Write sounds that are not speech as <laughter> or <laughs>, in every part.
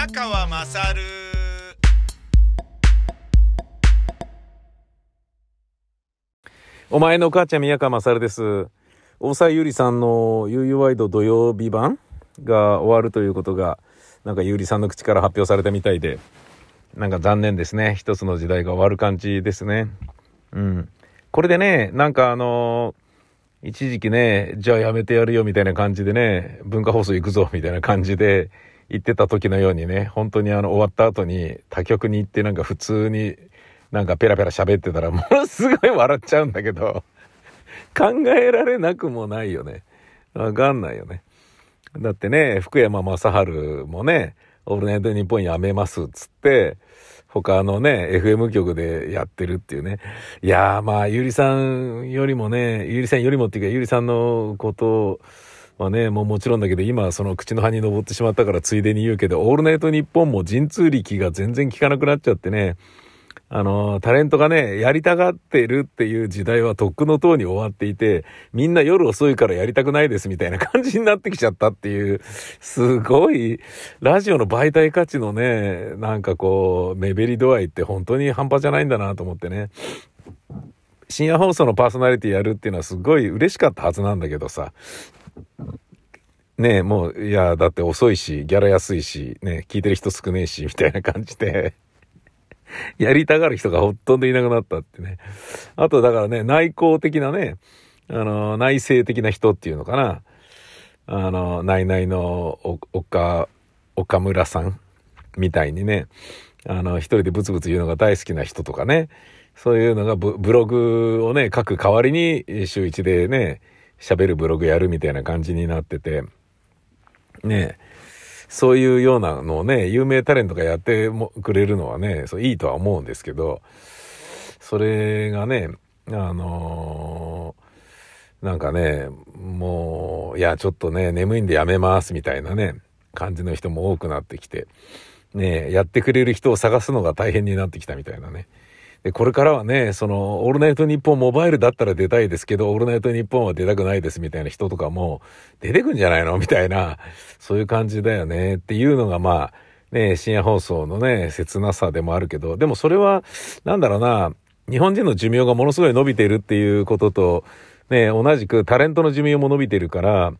宮川まさるお前のお母ちゃん宮川まさるです。大沢ゆりさんの UU ワイド土曜日版が終わるということが、なんかゆりさんの口から発表されたみたいで、なんか残念ですね。一つの時代が終わる感じですね。うん。これでね、なんかあの一時期ね、じゃあやめてやるよみたいな感じでね、文化放送行くぞみたいな感じで言ってた時のようにね、本当にあの終わった後に他局に行ってなんか普通になんかペラペラ喋ってたら <laughs> ものすごい笑っちゃうんだけど、考えられなくもないよね。わかんないよね。だってね、福山雅治もね、オールナイトニッポンやめますっつって、他のね、FM 局でやってるっていうね。いやーまあ、ゆりさんよりもね、ゆりさんよりもっていうか、ゆりさんのことをはね、もうもちろんだけど、今その口の葉に登ってしまったからついでに言うけど、オールナイトニッポンも神通力が全然効かなくなっちゃってね、あの、タレントがね、やりたがってるっていう時代はとっくの塔に終わっていて、みんな夜遅いからやりたくないですみたいな感じになってきちゃったっていう、すごい、ラジオの媒体価値のね、なんかこう、目減り度合いって本当に半端じゃないんだなと思ってね。深夜放送のパーソナリティやるっていうのはすごい嬉しかったはずなんだけどさ。ねえ、もう、いや、だって遅いし、ギャラ安いし、ね、聞いてる人少ねえし、みたいな感じで。<laughs> やりたがる人がほとんどいなくなったってね。あとだからね、内向的なね、あの、内省的な人っていうのかな。あの、内々のお岡、岡村さんみたいにね、あの、一人でブツブツ言うのが大好きな人とかね、そういうのがブブログをね、書く代わりに週一でね、喋るブログやるみたいな感じになってて、ねそういうようなのをね、有名タレントがやってもくれるのはね、そういいとは思うんですけど、それがね、あのーなんかね、もう、いや、ちょっとね、眠いんでやめますみたいなね、感じの人も多くなってきて、ね、やってくれる人を探すのが大変になってきたみたいなね。で、これからはね、その、オールナイトニッポンモバイルだったら出たいですけど、オールナイトニッポンは出たくないですみたいな人とかも、出てくんじゃないの？<laughs> みたいな、そういう感じだよねっていうのがまあ、ね、深夜放送のね、切なさでもあるけど、でもそれは、なんだろうな、日本人の寿命がものすごい伸びているっていうことと、ね、同じくタレントの寿命も伸びてるから、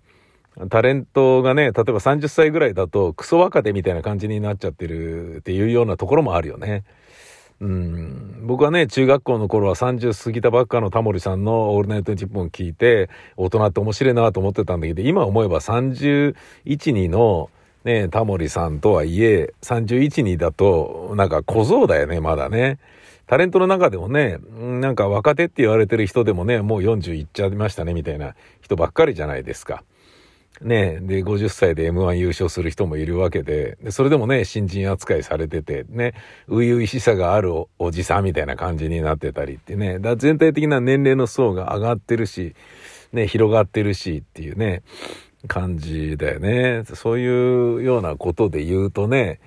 タレントがね、例えば30歳ぐらいだとクソ若手みたいな感じになっちゃってるっていうようなところもあるよね。うん、僕はね、中学校の頃は30過ぎたばっかのタモリさんのオールナイトニッポン聞いて、大人って面白いなと思ってたんだけど、今思えば31、2のね、タモリさんとはいえ、31、2だと、なんか小僧だよね、まだね。タレントの中でもね、なんか若手って言われてる人でもね、もう40いっちゃいましたね、みたいな人ばっかりじゃないですか。ねで、50歳で M1 優勝する人もいるわけで、で、それでもね、新人扱いされてて、ね、初々しさがあるおじさんみたいな感じになってたりってね、だ全体的な年齢の層が上がってるし、ね、広がってるしっていうね、感じだよね。そういうようなことで言うとね、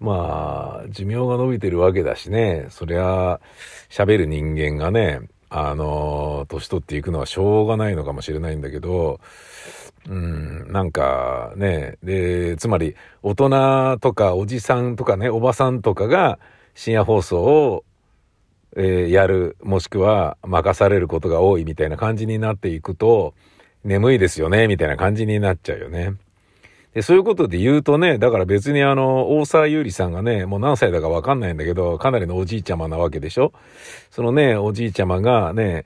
まあ、寿命が伸びてるわけだしね、そりゃ、喋る人間がね、あの、年取っていくのはしょうがないのかもしれないんだけど、うん、なんかね、で、つまり、大人とかおじさんとかね、おばさんとかが深夜放送を、えーやる、もしくは任されることが多いみたいな感じになっていくと、眠いですよね、みたいな感じになっちゃうよね。で、そういうことで言うとね、だから別にあの、大沢優里さんがね、もう何歳だかわかんないんだけど、かなりのおじいちゃまなわけでしょそのね、おじいちゃまがね、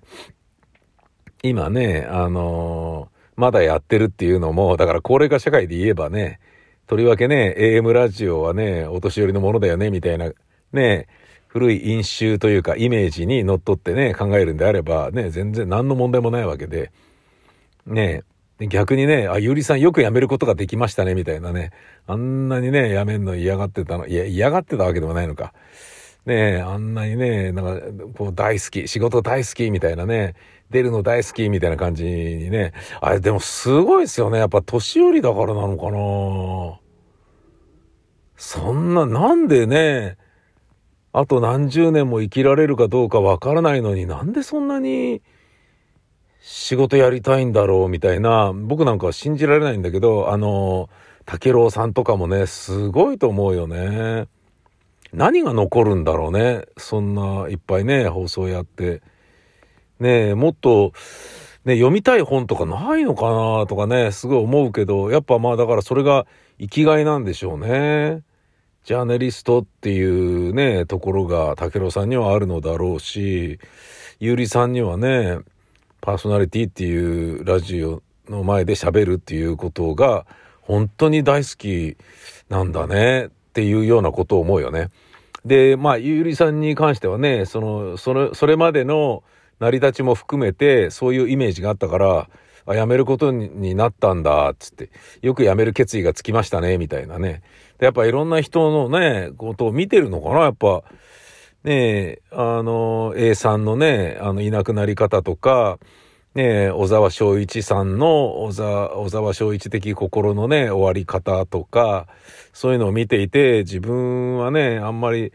今ね、あのまだやってるっていうのも、だから高齢化社会で言えばね、とりわけね、AM ラジオはね、お年寄りのものだよね、みたいな、ね、古い飲酒というかイメージにのっとってね、考えるんであれば、ね、全然何の問題もないわけで、ね逆にね、あ、ゆりさんよく辞めることができましたね、みたいなね。あんなにね、辞めんの嫌がってたの、いや、嫌がってたわけでもないのか。ねえあんなにね、なんか、こう大好き、仕事大好き、みたいなね、出るの大好き、みたいな感じにね。あれ、でもすごいですよね。やっぱ年寄りだからなのかなそんな、なんでね、あと何十年も生きられるかどうかわからないのになんでそんなに仕事やりたいんだろうみたいな、僕なんかは信じられないんだけど、あの、竹郎さんとかもね、すごいと思うよね。何が残るんだろうね。そんないっぱいね、放送やって。ねえ、もっと、ね、読みたい本とかないのかなとかね、すごい思うけど、やっぱまあだからそれが生きがいなんでしょうね。ジャーナリストっていうね、ところが武郎さんにはあるのだろうし、ゆうりさんにはね、パーソナリティっていうラジオの前で喋るっていうことが本当に大好きなんだねっていうようなことを思うよね。で、まあ、ゆうりさんに関してはね、その、その、それまでの成り立ちも含めて、そういうイメージがあったから、あ、辞めることになったんだっ、つって。よく辞める決意がつきましたね、みたいなね。でやっぱいろんな人のね、ことを見てるのかな、やっぱ。ねえ、あの、A さんのね、あの、いなくなり方とか、ねえ、小沢昭一さんの小沢、小沢昭一的心のね、終わり方とか、そういうのを見ていて、自分はね、あんまり、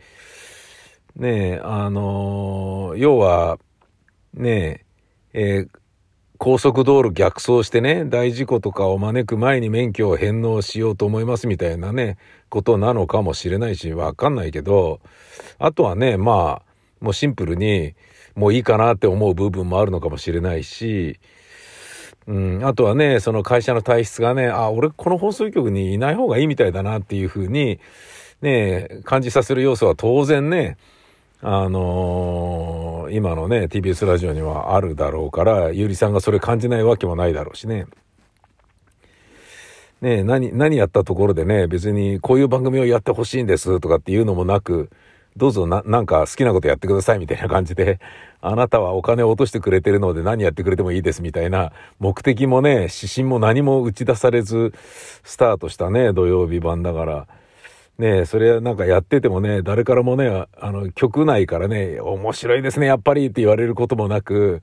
ねえ、あの、要は、ねえ、えー、高速道路逆走してね、大事故とかを招く前に免許を返納しようと思いますみたいなね、ことなのかもしれないし、わかんないけど、あとはね、まあ、もうシンプルに、もういいかなって思う部分もあるのかもしれないし、うん、あとはね、その会社の体質がね、あ、俺この放送局にいない方がいいみたいだなっていうふうに、ね、感じさせる要素は当然ね、あのー、今のね、TBS ラジオにはあるだろうから、ゆりさんがそれ感じないわけもないだろうしね。ね何、何やったところでね、別にこういう番組をやってほしいんですとかっていうのもなく、どうぞな、なんか好きなことやってくださいみたいな感じで、あなたはお金を落としてくれてるので何やってくれてもいいですみたいな、目的もね、指針も何も打ち出されず、スタートしたね、土曜日版だから、ねそれなんかやっててもね、誰からもね、あの、局内からね、面白いですね、やっぱりって言われることもなく、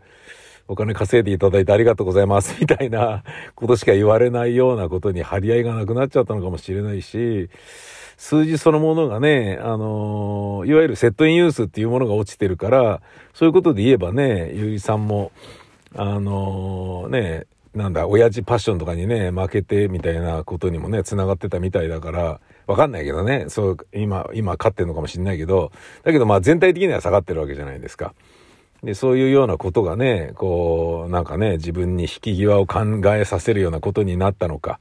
お金稼いでいただいてありがとうございます、<laughs> みたいなことしか言われないようなことに張り合いがなくなっちゃったのかもしれないし、数字そのものがね、あのいわゆるセットインユースっていうものが落ちてるから、そういうことで言えばね、ゆいさんも、あのね、なんだ、親父パッションとかにね、負けてみたいなことにもね、繋がってたみたいだから、わかんないけどね、そう、今、今勝ってんのかもしんないけど、だけどまあ全体的には下がってるわけじゃないですか。で、そういうようなことがね、こう、なんかね、自分に引き際を考えさせるようなことになったのか。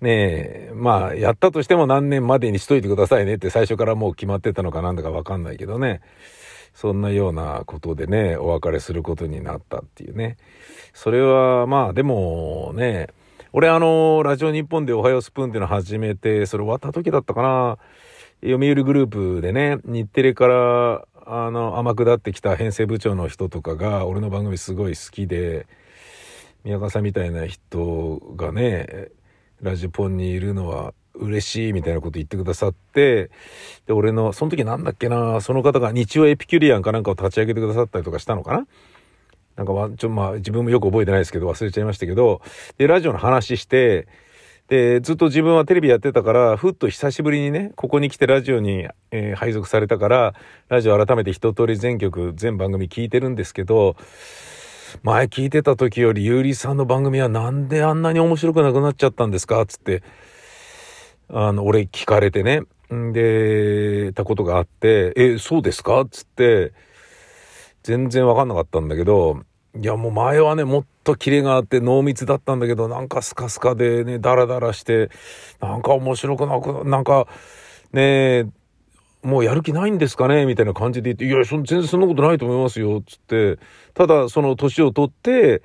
ねえ、まあ、やったとしても何年までにしといてくださいねって最初からもう決まってたのかなんだかわかんないけどね。そんなようなことでね、お別れすることになったっていうね。それは、まあ、でもね、俺あの、ラジオ日本でおはようスプーンっていうの始めて、それ終わった時だったかな。読売グループでね、日テレから、あの、天下ってきた編成部長の人とかが、俺の番組すごい好きで、宮川さんみたいな人がね、ラジポンにいるのは嬉しいみたいなこと言ってくださって、で、俺の、その時なんだっけな、その方が日曜エピキュリアンかなんかを立ち上げてくださったりとかしたのかななんかまあ、ちょ、まあ自分もよく覚えてないですけど忘れちゃいましたけど、で、ラジオの話して、で、ずっと自分はテレビやってたから、ふっと久しぶりにね、ここに来てラジオに、えー、配属されたから、ラジオ改めて一通り全曲、全番組聞いてるんですけど、前聞いてた時よりゆうりさんの番組はなんであんなに面白くなくなっちゃったんですか？つって、あの、俺聞かれてね。んで、たことがあって、え、そうですか？つって、全然わかんなかったんだけど、いやもう前はね、もっとキレがあって濃密だったんだけど、なんかスカスカでね、ダラダラして、なんか面白くなく、なんか、ねもうやる気ないんですかねみたいな感じで言って、いやそ、全然そんなことないと思いますよ、っつって、ただその年を取って、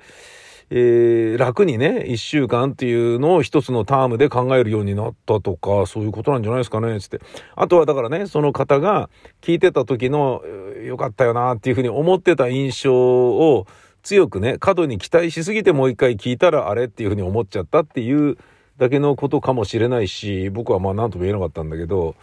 えー、楽にね、一週間っていうのを一つのタームで考えるようになったとか、そういうことなんじゃないですかねっ、つって。あとはだからね、その方が聞いてた時の、よかったよなっていうふうに思ってた印象を強くね、過度に期待しすぎてもう一回聞いたらあれっていうふうに思っちゃったっていうだけのことかもしれないし、僕はまあ何とも言えなかったんだけど、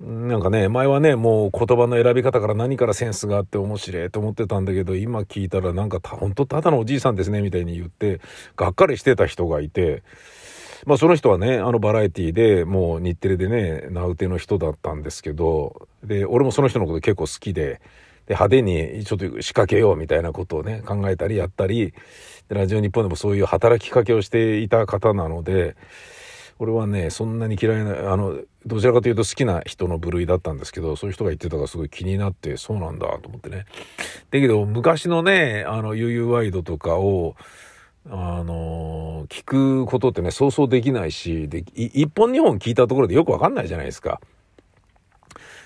なんかね、前はね、もう言葉の選び方から何からセンスがあって面白いと思ってたんだけど、今聞いたらなんか本当ただのおじいさんですね、みたいに言って、がっかりしてた人がいて、まあその人はね、あのバラエティでもう日テレでね、名うての人だったんですけど、で、俺もその人のこと結構好き、で、派手にちょっと仕掛けようみたいなことをね、考えたりやったり、ラジオ日本でもそういう働きかけをしていた方なので、俺はね、そんなに嫌いな、あの、どちらかというと好きな人の部類だったんですけど、そういう人が言ってたからすごい気になって、そうなんだと思ってね。だけど、昔のね、あの、悠々ワイドとかを、あの聞くことってね、そうそうできないし、で、一本二本聞いたところでよくわかんないじゃないですか。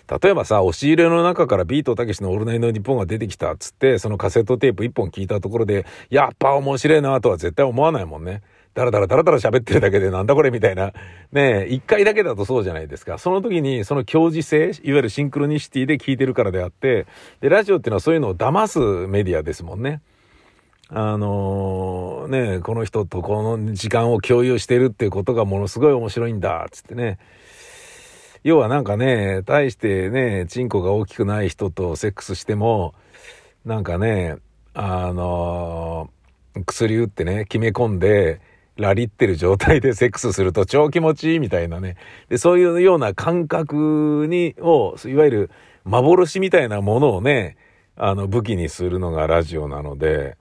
例えばさ、押し入れの中からビートたけしのオールナイトニッポンが出てきたっつって、そのカセットテープ一本聞いたところで、やっぱ面白いなとは絶対思わないもんね。だらだらだらだら喋ってるだけでなんだこれみたいな。ねえ、一回だけだとそうじゃないですか。その時にその教示性、いわゆるシンクロニシティで聞いてるからであって、で、ラジオっていうのはそういうのを騙すメディアですもんね。あのー、ねこの人とこの時間を共有してるっていうことがものすごい面白いんだ、つってね。要はなんかね、大してね、チンコが大きくない人とセックスしても、なんかね、あのー、薬打ってね、決め込んで、ラリってる状態でセックスすると超気持ちいいみたいなね。で、そういうような感覚に、を、いわゆる幻みたいなものをね、あの、武器にするのがラジオなので、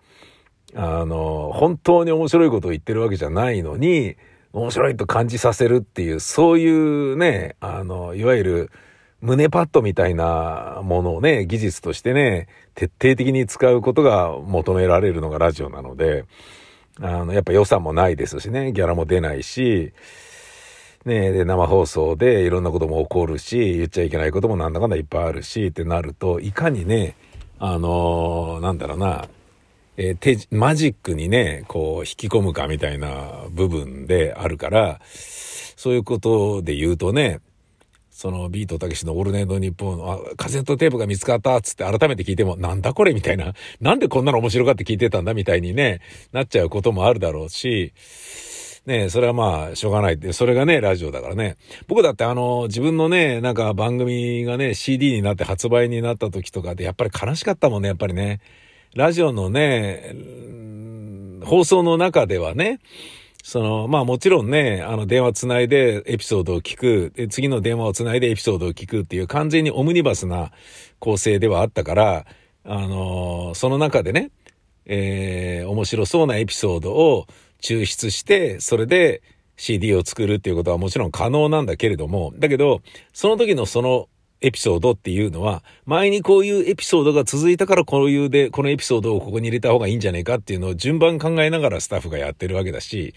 あの、本当に面白いことを言ってるわけじゃないのに、面白いと感じさせるっていう、そういうね、あの、いわゆる胸パッドみたいなものをね、技術としてね、徹底的に使うことが求められるのがラジオなので、あの、やっぱ予算もないですしね、ギャラも出ないし、ねで、生放送でいろんなことも起こるし、言っちゃいけないこともなんだかんだいっぱいあるし、ってなると、いかにね、あのー、なんだろうな、えー、手、マジックにね、こう、引き込むかみたいな部分であるから、そういうことで言うとね、そのビートたけしのオールナイトニッポンのカセットテープが見つかったっつって改めて聞いてもなんだこれみたいな。なんでこんなの面白がって聞いてたんだみたいにね、なっちゃうこともあるだろうし、ねそれはまあ、しょうがないって、それがね、ラジオだからね。僕だってあの、自分のね、なんか番組がね、CD になって発売になった時とかで、やっぱり悲しかったもんね、やっぱりね。ラジオのね、放送の中ではね、その、まあもちろんね、あの電話つないでエピソードを聞く、次の電話をつないでエピソードを聞くっていう完全にオムニバスな構成ではあったから、あの、その中でね、えー、面白そうなエピソードを抽出して、それで CD を作るっていうことはもちろん可能なんだけれども、だけど、その時のそのエピソードっていうのは、前にこういうエピソードが続いたからこういうで、このエピソードをここに入れた方がいいんじゃねえかっていうのを順番考えながらスタッフがやってるわけだし、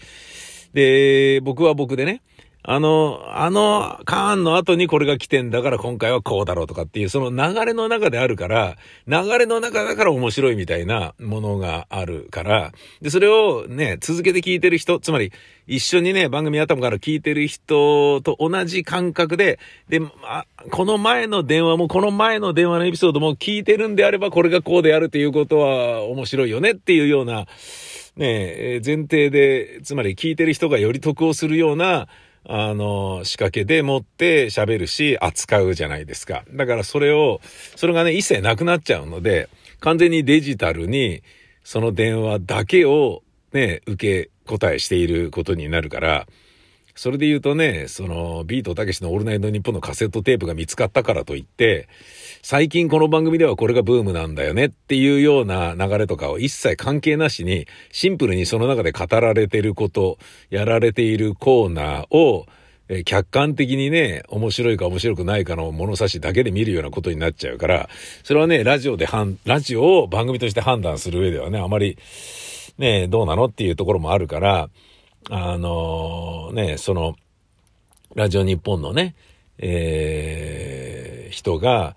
で、僕は僕でね、あの、あのカーンの後にこれが来てんだから今回はこうだろうとかっていう、その流れの中であるから、流れの中だから面白いみたいなものがあるから、で、それをね、続けて聞いてる人、つまり一緒にね、番組頭から聞いてる人と同じ感覚で、で、あ、この前の電話も、この前の電話のエピソードも聞いてるんであれば、これがこうであるっていうことは面白いよねっていうような、ね、前提で、つまり聞いてる人がより得をするような、あの、仕掛けで持って喋るし、扱うじゃないですか。だからそれを、それがね、一切なくなっちゃうので、完全にデジタルに、その電話だけをね、受け答えしていることになるから、それで言うとね、その、ビートたけしのオールナイトニッポンのカセットテープが見つかったからといって、最近この番組ではこれがブームなんだよねっていうような流れとかを一切関係なしに、シンプルにその中で語られてること、やられているコーナーを、え客観的にね、面白いか面白くないかの物差しだけで見るようなことになっちゃうから、それはね、ラジオでラジオを番組として判断する上ではね、あまり、ね、どうなのっていうところもあるから、あのー、ね、その、ラジオ日本のね、えー、人が、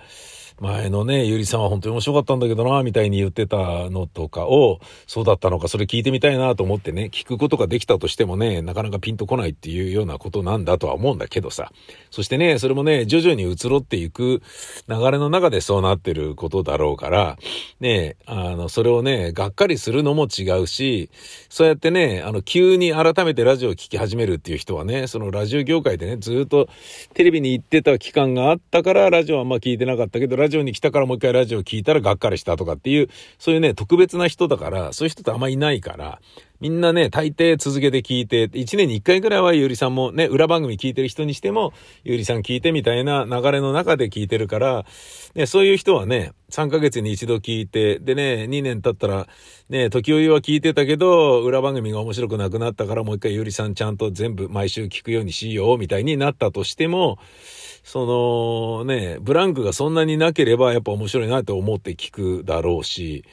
前のね、ゆりさんは本当に面白かったんだけどな、みたいに言ってたのとかを、そうだったのか、それ聞いてみたいなと思ってね、聞くことができたとしてもね、なかなかピンとこないっていうようなことなんだとは思うんだけどさ。そしてね、それもね、徐々に移ろっていく流れの中でそうなってることだろうから、ね、あの、それをね、がっかりするのも違うし、そうやってね、あの、急に改めてラジオを聴き始めるっていう人はね、そのラジオ業界でね、ずっとテレビに行ってた期間があったから、ラジオはあんま聞いてなかったけど、ラジオに来たからもう一回ラジオ聞いたらがっかりしたとかっていう、そういうね、特別な人だから、そういう人ってあんまいないから、みんなね、大抵続けて聞いて、1年に1回ぐらいはゆりさんもね、裏番組聞いてる人にしても、ゆりさん聞いてみたいな流れの中で聞いてるから、ね、そういう人はね、3ヶ月に一度聞いて、でね、2年経ったら、ね、時折は聞いてたけど、裏番組が面白くなくなったからもう一回ゆりさんちゃんと全部毎週聞くようにしようみたいになったとしても、そのね、ブランクがそんなになければやっぱ面白いなと思って聞くだろうし、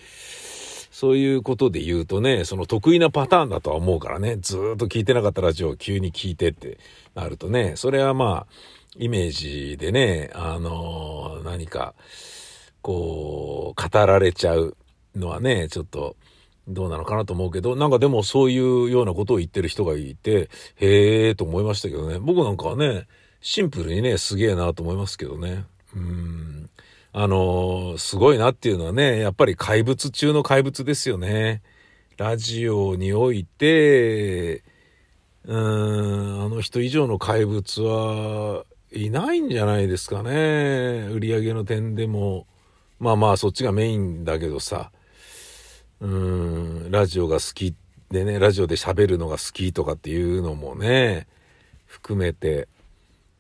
そういうことで言うとね、その得意なパターンだとは思うからね、ずっと聞いてなかったラジオを急に聞いてってなるとね、それはまあ、イメージでね、あのー、何か、こう、語られちゃうのはね、ちょっと、どうなのかなと思うけど、なんかでもそういうようなことを言ってる人がいて、へえーと思いましたけどね。僕なんかはね、シンプルにね、すげえなと思いますけどね。うん。あのー、すごいなっていうのはね、やっぱり怪物中の怪物ですよね。ラジオにおいて、うーん、あの人以上の怪物はいないんじゃないですかね。売り上げの点でも。まあまあ、そっちがメインだけどさ。うん、ラジオが好きでね、ラジオで喋るのが好きとかっていうのもね、含めて、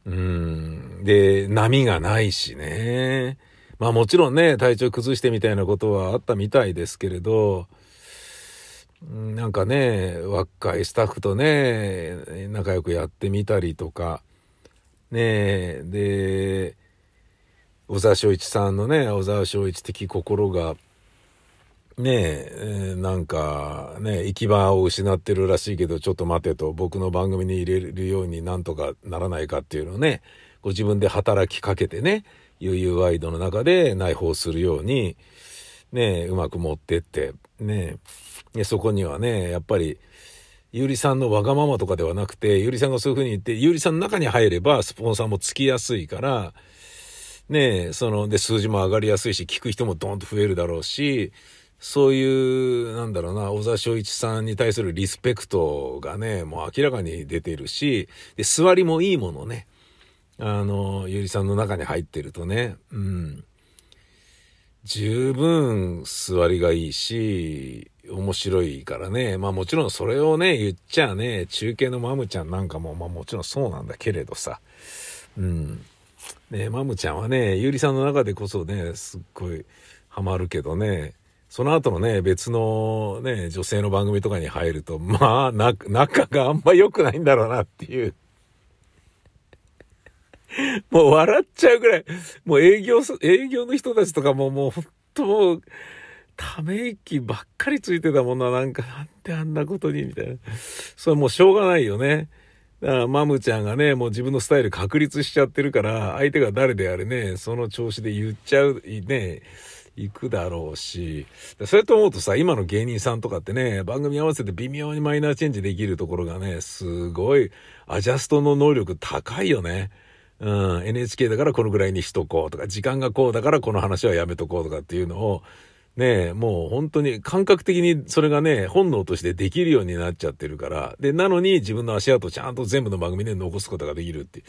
うん、で、波がないしね。まあもちろんね、体調崩してみたいなことはあったみたいですけれど、なんかね、若いスタッフとね、仲良くやってみたりとか、ねで、小沢昭一さんのね、小沢昭一的心が、ねえ、なんかね、行き場を失ってるらしいけど、ちょっと待てと、僕の番組に入れるようになんとかならないかっていうのをね、ご自分で働きかけてね、悠々ワイドの中で内包するように、ね、うまく持ってって、ね、そこにはね、やっぱり、ゆりさんのわがままとかではなくて、ゆりさんがそういうふうに言って、ゆりさんの中に入れば、スポンサーもつきやすいから、ねその、で、数字も上がりやすいし、聞く人もドンと増えるだろうし、そういう、なんだろうな、小沢昭一さんに対するリスペクトがね、もう明らかに出てるし、で、座りもいいものね。あの、ゆりさんの中に入ってるとね、うん。十分座りがいいし、面白いからね。まあもちろんそれをね、言っちゃね、中継のマムちゃんなんかも、まあもちろんそうなんだけれどさ。うん。ねマムちゃんはね、ゆりさんの中でこそね、すっごいハマるけどね、その後のね、別のね、女性の番組とかに入ると、まあ、仲があんま良くないんだろうなっていう。<laughs> もう笑っちゃうぐらい、もう営業、営業の人たちとかももう本当もう、ため息ばっかりついてたもんな、なんか、なんであんなことに、みたいな。それもうしょうがないよね。だから、マムちゃんがね、もう自分のスタイル確立しちゃってるから、相手が誰であれね、その調子で言っちゃう、ね、行くだろうし、それと思うとさ、今の芸人さんとかってね、番組合わせて微妙にマイナーチェンジできるところがね、すごいアジャストの能力高いよね。うん、NHK だからこのぐらいにしとこうとか、時間がこうだからこの話はやめとこうとかっていうのを、ねもう本当に感覚的にそれがね、本能としてできるようになっちゃってるから、で、なのに自分の足跡をちゃんと全部の番組で残すことができるって、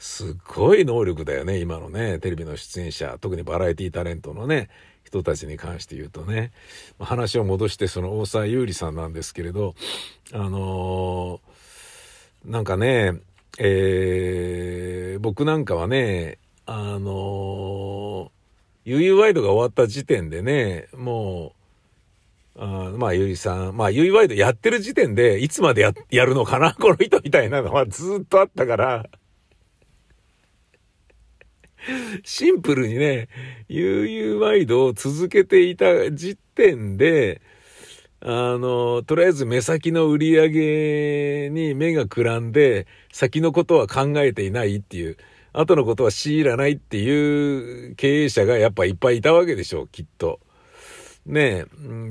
すっごい能力だよね、今のね、テレビの出演者、特にバラエティタレントのね、人たちに関して言うとね、話を戻してその大沢優里さんなんですけれど、あのー、なんかね、えー、僕なんかはね、あのー、UU ワイドが終わった時点でね、もう、あまあ、ゆいさん、まあ、ゆいワイドやってる時点で、いつまでや、やるのかな <laughs> この人みたいなのはずっとあったから、シンプルにね、悠々ワイドを続けていた時点で、あの、とりあえず目先の売り上げに目がくらんで、先のことは考えていないっていう、後のことは強いらないっていう経営者がやっぱいっぱいいたわけでしょう、きっと。ね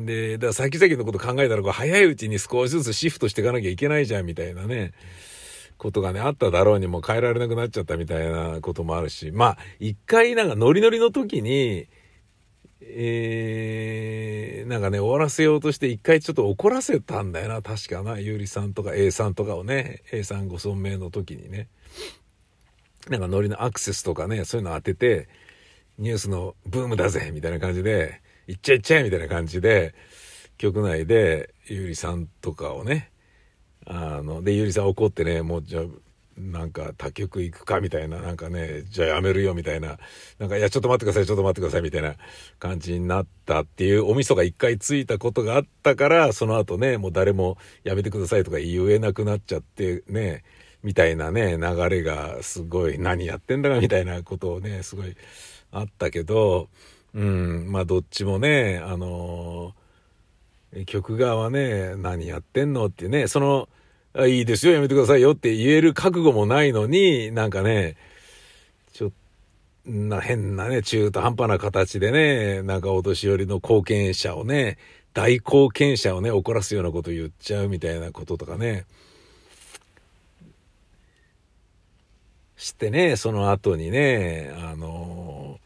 え。で、だ先々のこと考えたら、早いうちに少しずつシフトしていかなきゃいけないじゃん、みたいなね。ことがね、あっただろうにも変えられなくなっちゃったみたいなこともあるし、まあ、一回なんかノリノリの時に、えー、なんかね、終わらせようとして一回ちょっと怒らせたんだよな、確かな。ゆうりさんとか A さんとかをね、A さんご存命の時にね。なんかノリのアクセスとかね、そういうの当てて、ニュースのブームだぜみたいな感じで、行っちゃいっちゃえみたいな感じで、局内で、ゆうりさんとかをね、あの、で、ゆりさん怒ってね、もうじゃあ、なんか他局行くかみたいな、なんかね、じゃあやめるよみたいな、なんか、いや、ちょっと待ってください、ちょっと待ってくださいみたいな感じになったっていうお味噌が一回ついたことがあったから、その後ね、もう誰もやめてくださいとか言えなくなっちゃってね、みたいなね、流れがすごい、何やってんだかみたいなことをね、すごいあったけど、うん、まあどっちもね、あのー、曲側はね、何やってんのってね、その、いいですよ、やめてくださいよって言える覚悟もないのに、なんかね、ちょっと、変なね、中途半端な形でね、なんかお年寄りの後見者をね、大貢献者をね、怒らすようなこと言っちゃうみたいなこととかね。してね、その後にね、あの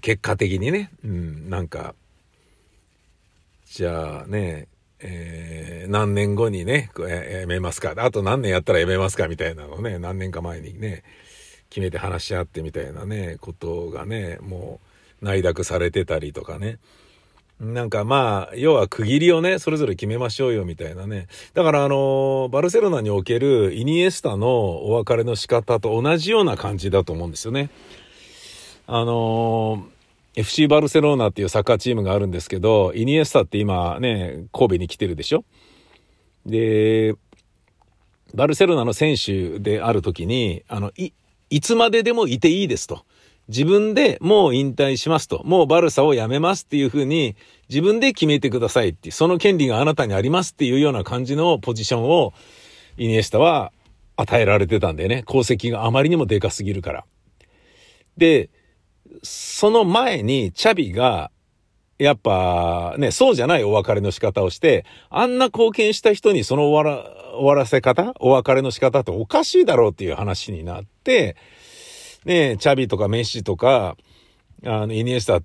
結果的にね、うん、なんか、じゃあね、えー、何年後にね、やめますか。あと何年やったらやめますかみたいなのをね、何年か前にね、決めて話し合ってみたいなね、ことがね、もう内諾されてたりとかね。なんかまあ、要は区切りをね、それぞれ決めましょうよみたいなね。だからあの、バルセロナにおけるイニエスタのお別れの仕方と同じような感じだと思うんですよね。あのー FC バルセロナっていうサッカーチームがあるんですけど、イニエスタって今ね、神戸に来てるでしょ？で、バルセロナの選手である時に、あの、い、いつまででもいていいですと。自分でもう引退しますと。もうバルサを辞めますっていうふうに自分で決めてくださいって。その権利があなたにありますっていうような感じのポジションをイニエスタは与えられてたんだよね。功績があまりにもでかすぎるから。で、その前にチャビが、やっぱね、そうじゃないお別れの仕方をして、あんな貢献した人にその終わら、終わらせ方お別れの仕方っておかしいだろうっていう話になって、ね、チャビとかメッシとか、あの、イニエスタ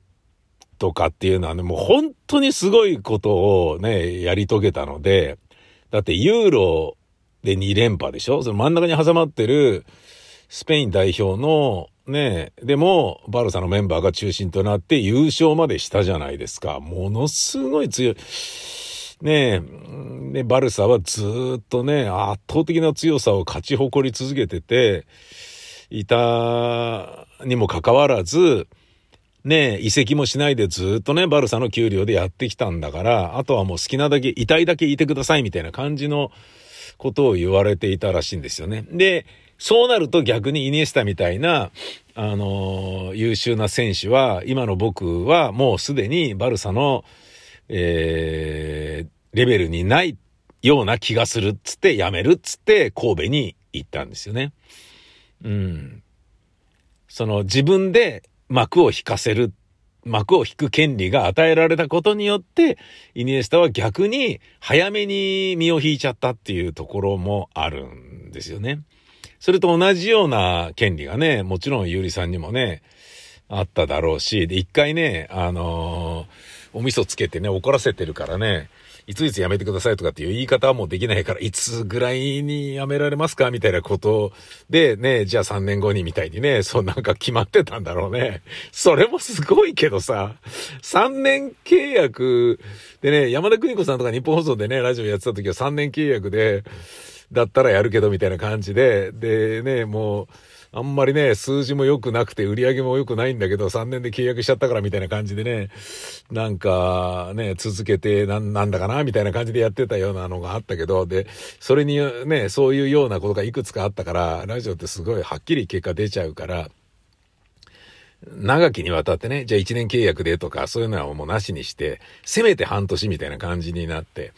とかっていうのはね、もう本当にすごいことをね、やり遂げたので、だってユーロで2連覇でしょ？その真ん中に挟まってるスペイン代表のねえ、でも、バルサのメンバーが中心となって優勝までしたじゃないですか。ものすごい強い。ねえ、で、バルサはずっとね、圧倒的な強さを勝ち誇り続けてて、いたにもかかわらず、ねえ、移籍もしないでずっとね、バルサの給料でやってきたんだから、あとはもう好きなだけ、痛いだけいてくださいみたいな感じのことを言われていたらしいんですよね。で、そうなると逆にイニエスタみたいな、あの、優秀な選手は、今の僕はもうすでにバルサの、えー、レベルにないような気がするっつって辞めるっつって神戸に行ったんですよね。うん。その自分で幕を引かせる、幕を引く権利が与えられたことによって、イニエスタは逆に早めに身を引いちゃったっていうところもあるんですよね。それと同じような権利がね、もちろんゆりさんにもね、あっただろうし、で、一回ね、あのー、お味噌つけてね、怒らせてるからね、いついつやめてくださいとかっていう言い方はもうできないから、いつぐらいにやめられますか？みたいなことで、ね、じゃあ3年後にみたいにね、そうなんか決まってたんだろうね。それもすごいけどさ、3年契約でね、山田邦子さんとか日本放送でね、ラジオやってた時は3年契約で、だったらやるけどみたいな感じで、でね、もう、あんまりね、数字も良くなくて、売り上げも良くないんだけど、3年で契約しちゃったからみたいな感じでね、なんかね、続けてな、なんだかなみたいな感じでやってたようなのがあったけど、で、それにね、そういうようなことがいくつかあったから、ラジオってすごいはっきり結果出ちゃうから、長きにわたってね、じゃあ1年契約でとか、そういうのはもうなしにして、せめて半年みたいな感じになって、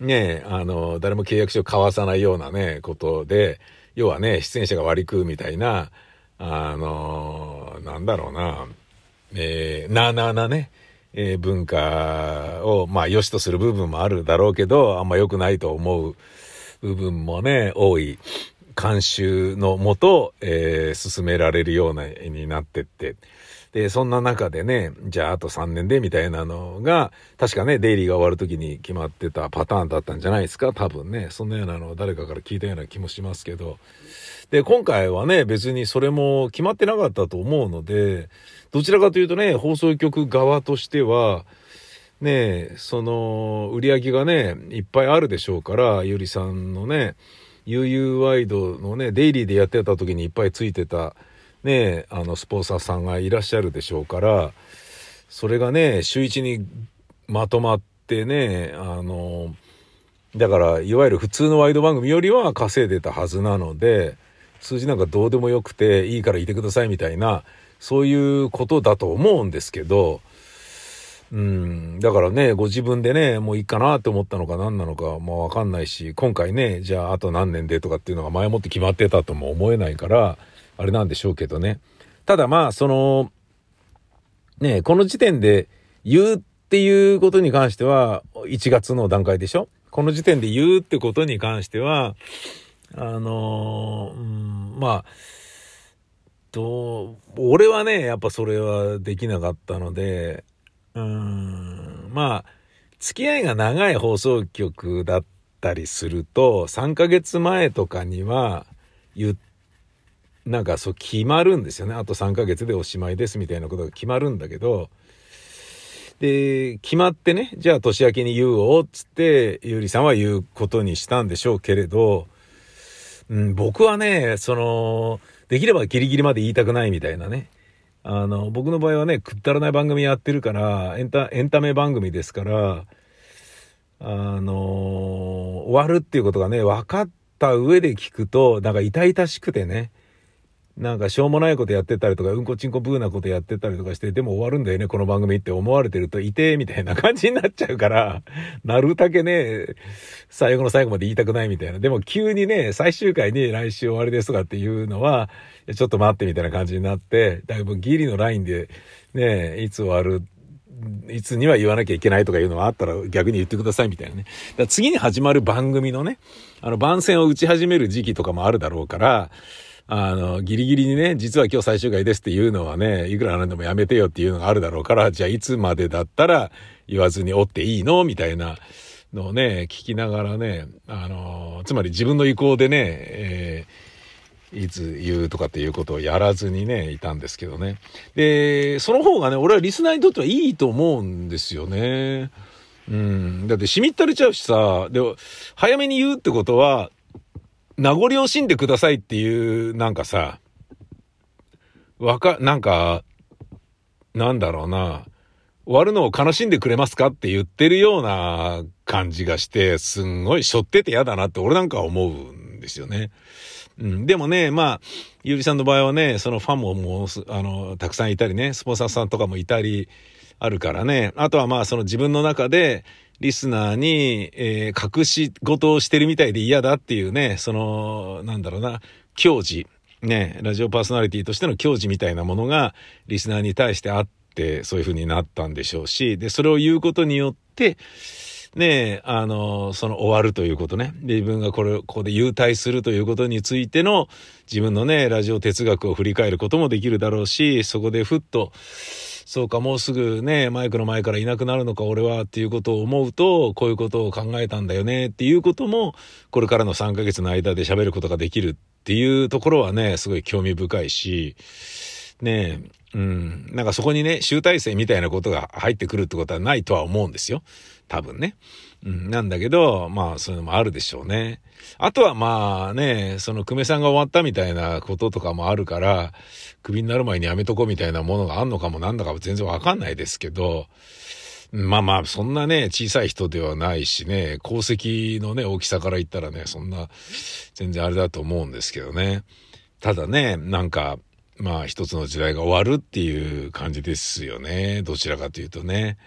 ねあの、誰も契約書を交わさないようなね、ことで、要はね、出演者が割り食うみたいな、あの、なんだろうな、えー、なあなあなね、えー、文化を、まあ、良しとする部分もあるだろうけど、あんま良くないと思う部分もね、多い。慣習のもと、えー、進められるようなになってって、で、そんな中でね、じゃああと3年でみたいなのが、確かね、デイリーが終わる時に決まってたパターンだったんじゃないですか？多分ね。そんなようなのを誰かから聞いたような気もしますけど。で、今回はね、別にそれも決まってなかったと思うので、どちらかというとね、放送局側としては、ねその、売り上げがね、いっぱいあるでしょうから、ゆりさんのね、UU ワイドのね、デイリーでやってた時にいっぱいついてた、ね、あの、スポンサーさんがいらっしゃるでしょうから、それがね、週一にまとまってね、あの、だから、いわゆる普通のワイド番組よりは稼いでたはずなので、数字なんかどうでもよくていいからいてくださいみたいな、そういうことだと思うんですけど、うん、だからね、ご自分でね、もういいかなって思ったのか何なのか、まあわかんないし、今回ね、じゃああと何年でとかっていうのが前もって決まってたとも思えないから、あれなんでしょうけどね。ただまあ、その、ね、この時点で言うっていうことに関しては、1月の段階でしょ？この時点で言うってことに関しては、あのー、うん、まあ、と、俺はね、やっぱそれはできなかったので、うん、まあ、付き合いが長い放送局だったりすると、3ヶ月前とかには言っなんかそう決まるんですよね。あと3ヶ月でおしまいですみたいなことが決まるんだけど、で、決まってね、じゃあ年明けに言うおっつって、ゆりさんは言うことにしたんでしょうけれど、うん、僕はね、その、できればギリギリまで言いたくないみたいなね。あの、僕の場合はね、くったらない番組やってるから、エンタ、エンタメ番組ですから、あの終わるっていうことがね、分かった上で聞くと、なんか痛々しくてね、なんかしょうもないことやってたりとか、うんこちんこブーなことやってたりとかして、でも終わるんだよね、この番組って思われてると、いて、みたいな感じになっちゃうから、<laughs> なるだけね、最後の最後まで言いたくないみたいな。でも急にね、最終回に来週終わりですとかっていうのは、ちょっと待ってみたいな感じになって、だいぶギリのラインで、ね、いつ終わるいつには言わなきゃいけないとかいうのがあったら逆に言ってくださいみたいなね。だ次に始まる番組のね、あの番宣を打ち始める時期とかもあるだろうから、あの、ギリギリにね、実は今日最終回ですっていうのはね、いくらなんでもやめてよっていうのがあるだろうから、じゃあいつまでだったら言わずにおっていいのみたいなのをね、聞きながらね、あの、つまり自分の意向でね、えー、いつ言うとかっていうことをやらずにね、いたんですけどね。で、その方がね、俺はリスナーにとってはいいと思うんですよね。うん。だってしみったれちゃうしさ、で、早めに言うってことは、名残惜しんでくださいっていう、なんかさ、わか、なんか、なんだろうな、終わるのを悲しんでくれますかって言ってるような感じがして、すんごい背負ってて嫌だなって俺なんか思うんですよね。うん、でもね、まあ、ゆうりさんの場合はね、そのファンももう、あの、たくさんいたりね、スポンサーさんとかもいたり、あるからね。あとはまあ、その自分の中で、リスナーに、えー、隠し事をしてるみたいで嫌だっていうね、その、なんだろうな、矜持。ね、ラジオパーソナリティとしての矜持みたいなものが、リスナーに対してあって、そういう風になったんでしょうし、で、それを言うことによって、ねあの、その終わるということね。自分がこれ、ここで優待するということについての自分のね、ラジオ哲学を振り返ることもできるだろうし、そこでふっと、そうか、もうすぐね、マイクの前からいなくなるのか、俺はっていうことを思うと、こういうことを考えたんだよねっていうことも、これからの3ヶ月の間で喋ることができるっていうところはね、すごい興味深いし、ねうん、なんかそこにね、集大成みたいなことが入ってくるってことはないとは思うんですよ。多分ね。うん、なんだけど、まあ、そういうのもあるでしょうね。あとはまあね、その久米さんが終わったみたいなこととかもあるから、クビになる前にやめとこうみたいなものがあんのかもなんだかも全然わかんないですけど、まあまあ、そんなね、小さい人ではないしね、功績のね、大きさから言ったらね、そんな、全然あれだと思うんですけどね。ただね、なんか、まあ一つの時代が終わるっていう感じですよね。どちらかというとね。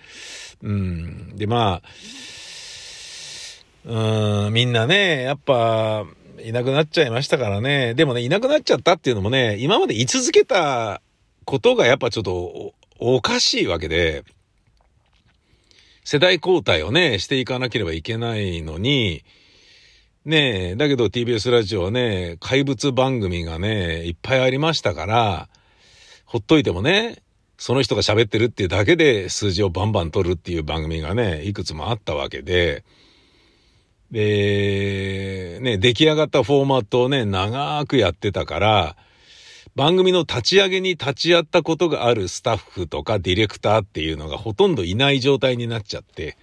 うん。で、まあ、うん、みんなね、やっぱ、いなくなっちゃいましたからね。でもね、いなくなっちゃったっていうのもね、今まで居続けたことがやっぱちょっとおかしいわけで、世代交代をね、していかなければいけないのに、ねえ、だけど TBS ラジオはね、怪物番組がね、いっぱいありましたから、ほっといてもね、その人が喋ってるっていうだけで数字をバンバン取るっていう番組がね、いくつもあったわけで、で、ね、出来上がったフォーマットをね、長くやってたから、番組の立ち上げに立ち会ったことがあるスタッフとかディレクターっていうのがほとんどいない状態になっちゃって、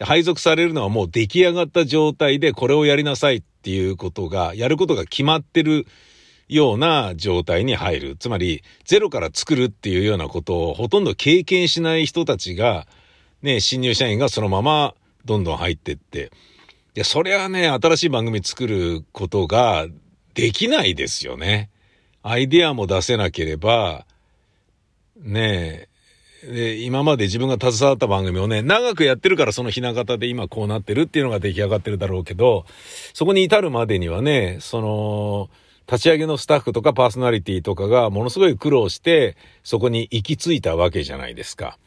配属されるのはもう出来上がった状態でこれをやりなさいっていうことが、やることが決まってるような状態に入る。つまり、ゼロから作るっていうようなことをほとんど経験しない人たちが、ね、新入社員がそのままどんどん入ってって、いや、それはね、新しい番組作ることができないですよね。アイデアも出せなければ、ねえ、で、今まで自分が携わった番組をね、長くやってるからそのひな形で今こうなってるっていうのが出来上がってるだろうけど、そこに至るまでにはね、その、立ち上げのスタッフとかパーソナリティとかがものすごい苦労して、そこに行き着いたわけじゃないですか。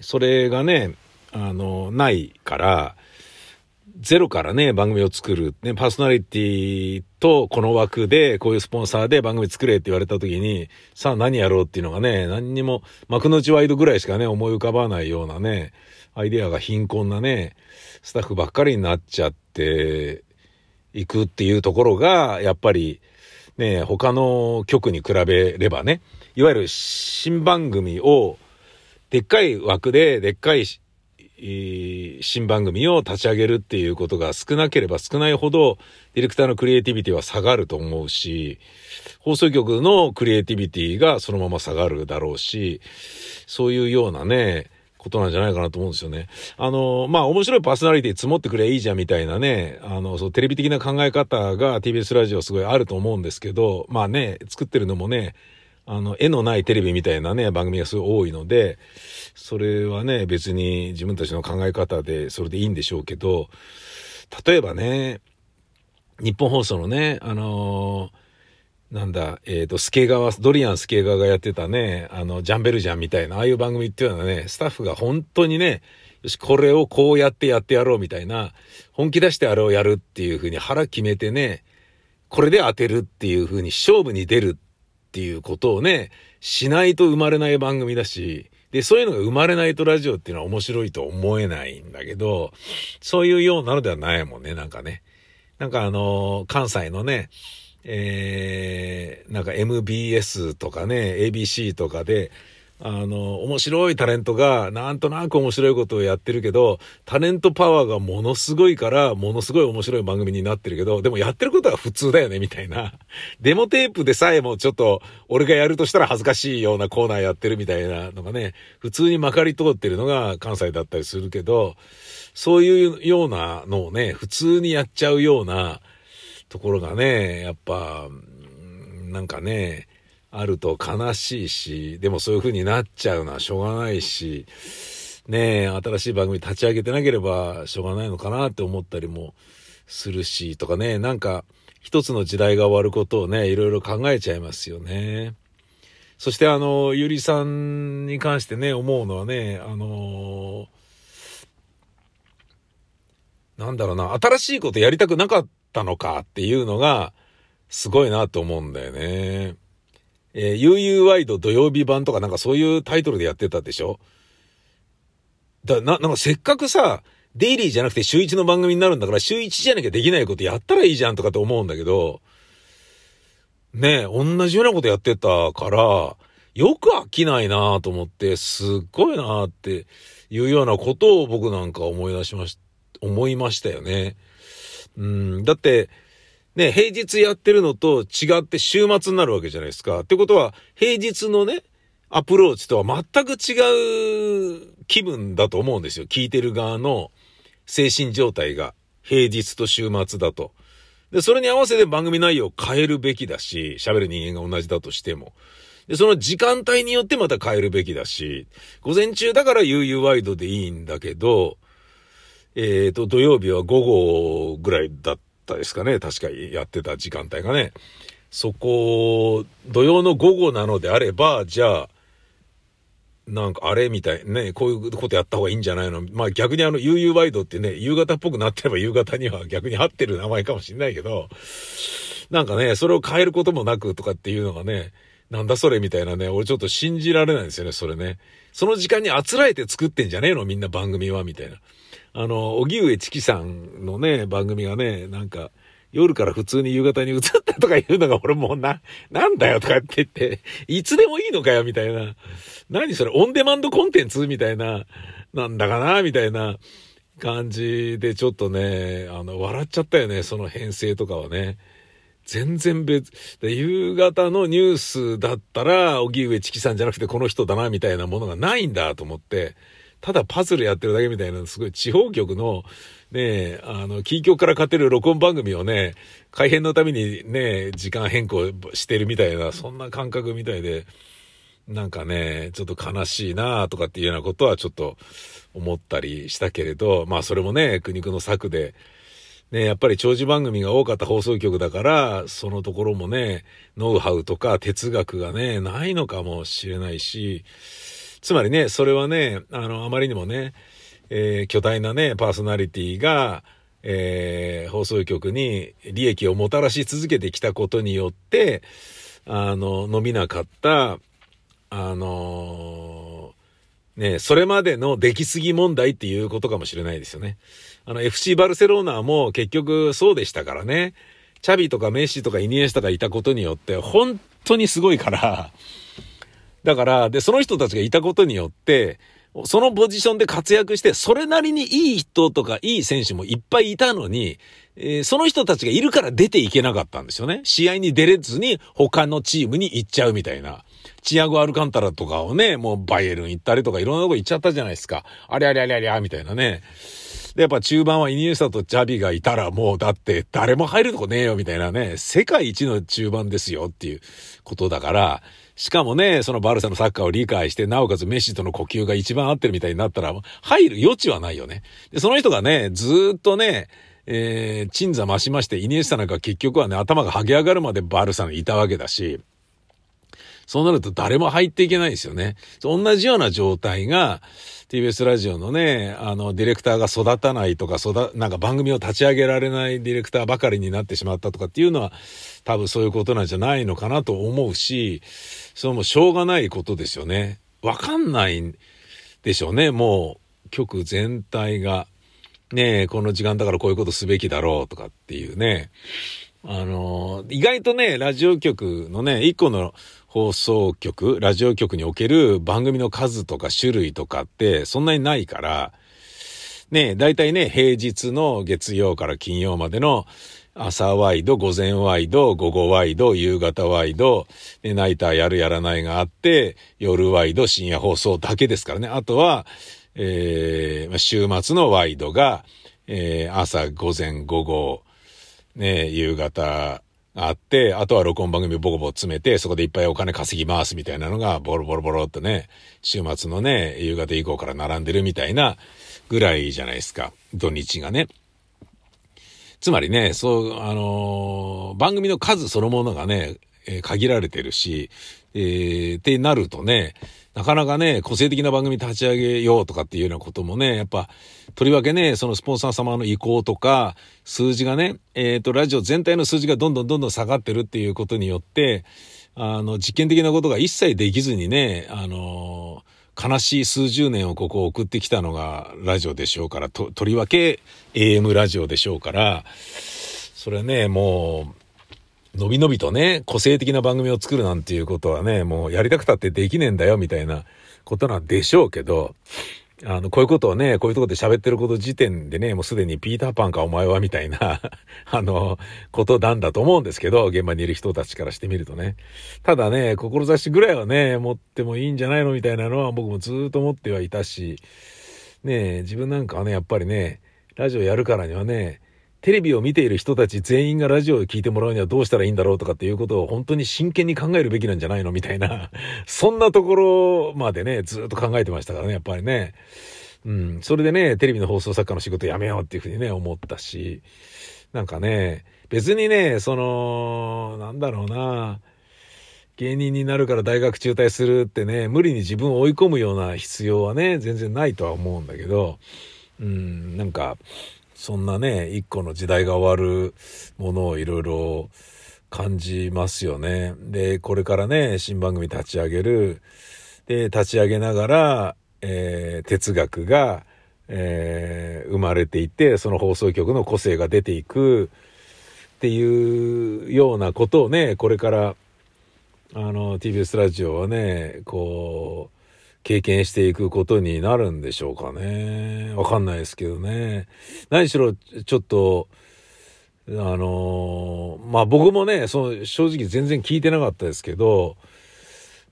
それがね、あの、ないから、ゼロからね、番組を作る。ね、パーソナリティとこの枠で、こういうスポンサーで番組作れって言われた時に、さあ何やろうっていうのがね、何にも、幕の内ワイドぐらいしかね、思い浮かばないようなね、アイデアが貧困なね、スタッフばっかりになっちゃっていくっていうところが、やっぱり、ね、他の局に比べればね、いわゆる新番組を、でっかい枠で、でっかい新番組を立ち上げるっていうことが少なければ少ないほど、ディレクターのクリエイティビティは下がると思うし、放送局のクリエイティビティがそのまま下がるだろうし、そういうようなね、ことなんじゃないかなと思うんですよね。あの、まあ、面白いパーソナリティ積もってくれいいじゃんみたいなね、あの、そう、テレビ的な考え方が TBS ラジオすごいあると思うんですけど、まあね、作ってるのもね、あの、絵のないテレビみたいなね、番組がすごい多いので、それはね、別に自分たちの考え方でそれでいいんでしょうけど、例えばね、日本放送のね、あのー、なんだ、えっ、ー、と、スケ川、ドリアンスケ川がやってたね、あの、ジャンベルジャンみたいな、ああいう番組っていうのはね、スタッフが本当にね、よし、これをこうやってやってやろうみたいな、本気出してあれをやるっていうふうに腹決めてね、これで当てるっていうふうに勝負に出るっていうことをね、しないと生まれない番組だし、で、そういうのが生まれないとラジオっていうのは面白いと思えないんだけど、そういうようなのではないもんね、なんかね。なんかあのー、関西のね、えー、なんか MBS とかね、ABC とかで、あの、面白いタレントが、なんとなく面白いことをやってるけど、タレントパワーがものすごいから、ものすごい面白い番組になってるけど、でもやってることは普通だよね、みたいな。<laughs> デモテープでさえもちょっと、俺がやるとしたら恥ずかしいようなコーナーやってるみたいなのがね、普通にまかり通ってるのが関西だったりするけど、そういうようなのをね、普通にやっちゃうようなところがね、やっぱ、なんかね、あると悲しいし、でもそういう風になっちゃうのはしょうがないし、ねえ、新しい番組立ち上げてなければしょうがないのかなって思ったりもするし、とかね、なんか一つの時代が終わることをね、いろいろ考えちゃいますよね。そしてあの、ゆりさんに関してね、思うのはね、あのなんだろうな、新しいことやりたくなかったのかっていうのが、すごいなと思うんだよね。えー、UU ワイド土曜日版とかなんかそういうタイトルでやってたでしょ？だ、な、なんかせっかくさ、デイリーじゃなくて週1の番組になるんだから週1じゃなきゃできないことやったらいいじゃんとかって思うんだけど、ねえ、同じようなことやってたから、よく飽きないなと思って、すっごいなっていうようなことを僕なんか思い出しまし、思いましたよね。うん、だって、ね、平日やってるのと違って週末になるわけじゃないですか。ってことは、平日のね、アプローチとは全く違う気分だと思うんですよ。聞いてる側の精神状態が平日と週末だと。で、それに合わせて番組内容を変えるべきだし、喋る人間が同じだとしても。で、その時間帯によってまた変えるべきだし、午前中だから悠々ワイドでいいんだけど、えっ、ー、と、土曜日は午後ぐらいだったったですかね。確かやってた時間帯がね。そこ、土曜の午後なのであれば、じゃあ、なんかあれみたいね、こういうことやった方がいいんじゃないの？まあ逆にあの、悠々ワイドってね、夕方っぽくなってれば夕方には逆に合ってる名前かもしんないけど、なんかね、それを変えることもなくとかっていうのがね、なんだそれみたいなね、俺ちょっと信じられないんですよね、それね。その時間にあつらえて作ってんじゃねえの？みんな番組は、みたいな。あの、荻上チキさんのね、番組がね、なんか、夜から普通に夕方に移ったとか言うのが俺もうな、なんだよとかって言って、いつでもいいのかよみたいな。何それオンデマンドコンテンツみたいな、なんだかなみたいな感じでちょっとね、あの、笑っちゃったよね、その編成とかはね。全然別。で、夕方のニュースだったら、荻上チキさんじゃなくてこの人だな、みたいなものがないんだと思って、ただパズルやってるだけみたいな、すごい地方局の、ねあの、キー局から勝てる録音番組をね、改編のためにね、時間変更してるみたいな、そんな感覚みたいで、なんかね、ちょっと悲しいなとかっていうようなことはちょっと思ったりしたけれど、まあそれもね、苦肉の策で、ね、やっぱり長寿番組が多かった放送局だから、そのところもね、ノウハウとか哲学がね、ないのかもしれないし、つまりね、それはね、あの、あまりにもね、えー、巨大なね、パーソナリティが、えー、放送局に利益をもたらし続けてきたことによって、あの、伸びなかった、あのー、ね、それまでの出来すぎ問題っていうことかもしれないですよね。あの、FC バルセロナも結局そうでしたからね。チャビとかメッシとかイニエスタがいたことによって、本当にすごいから、だから、で、その人たちがいたことによって、そのポジションで活躍して、それなりにいい人とかいい選手もいっぱいいたのに、えー、その人たちがいるから出ていけなかったんですよね。試合に出れずに他のチームに行っちゃうみたいな。チアゴ・アルカンタラとかをね、もうバイエルン行ったりとかいろんなとこ行っちゃったじゃないですか。ありゃりゃりゃりゃ、みたいなね。で、やっぱ中盤はイニエスタとジャビがいたらもうだって誰も入るとこねえよみたいなね、世界一の中盤ですよっていうことだから、しかもね、そのバルサのサッカーを理解して、なおかつメッシとの呼吸が一番合ってるみたいになったら、入る余地はないよね。で、その人がね、ずっとね、えー、鎮座増しまして、イニエスタなんか結局はね、頭が剥げ上がるまでバルサにいたわけだし、そうなると誰も入っていけないですよね。同じような状態が、TBS ラジオのね、あの、ディレクターが育たないとか、育、なんか番組を立ち上げられないディレクターばかりになってしまったとかっていうのは、多分そういうことなんじゃないのかなと思うし、それもしょうがないことですよね。わかんないでしょうね、もう、局全体が。ねえこの時間だからこういうことすべきだろうとかっていうね。あの、意外とね、ラジオ局のね、一個の放送局、ラジオ局における番組の数とか種類とかってそんなにないから、ね、大体ね、平日の月曜から金曜までの朝ワイド、午前ワイド、午後ワイド、夕方ワイド、ね、ナイターやるやらないがあって、夜ワイド、深夜放送だけですからね。あとは、えー、週末のワイドが、えー、朝、午前、午後、ね、夕方、あって、あとは録音番組ボコボコ詰めて、そこでいっぱいお金稼ぎますみたいなのが、ボロボロボロっとね、週末のね、夕方以降から並んでるみたいなぐらいじゃないですか。土日がね。つまりね、そう、あのー、番組の数そのものがね、えー、限られてるし、えー、ってなるとね、なかなかね、個性的な番組立ち上げようとかっていうようなこともね、やっぱ、とりわけね、そのスポンサー様の意向とか、数字がね、えっ、ー、と、ラジオ全体の数字がどんどんどんどん下がってるっていうことによって、あの、実験的なことが一切できずにね、あの、悲しい数十年をここ送ってきたのがラジオでしょうから、と、とりわけ AM ラジオでしょうから、それね、もう、のびのびとね、個性的な番組を作るなんていうことはね、もうやりたくたってできねえんだよ、みたいなことなんでしょうけど、あの、こういうことをね、こういうとこで喋ってること時点でね、もうすでにピーターパンかお前はみたいな <laughs> あの、ことなんだと思うんですけど、現場にいる人たちからしてみるとね。ただね、志ぐらいはね、持ってもいいんじゃないのみたいなのは僕もずっと思ってはいたし、ね自分なんかはね、やっぱりね、ラジオやるからにはね、テレビを見ている人たち全員がラジオを聞いてもらうにはどうしたらいいんだろうとかっていうことを本当に真剣に考えるべきなんじゃないのみたいな、<laughs> そんなところまでね、ずっと考えてましたからね、やっぱりね。うん。それでね、テレビの放送作家の仕事やめようっていうふうにね、思ったし、なんかね、別にね、その、なんだろうな、芸人になるから大学中退するってね、無理に自分を追い込むような必要はね、全然ないとは思うんだけど、うん、なんか、そんなね、一個の時代が終わるものをいろいろ感じますよね。で、これからね、新番組立ち上げる。で、立ち上げながら、えー、哲学が、えー、生まれていて、その放送局の個性が出ていく。っていうようなことをね、これから、あの、TBS ラジオはね、こう、経験していくことになるんでしょうかね。わかんないですけどね。何しろ、ちょっと、あのまあ僕もね、その正直全然聞いてなかったですけど、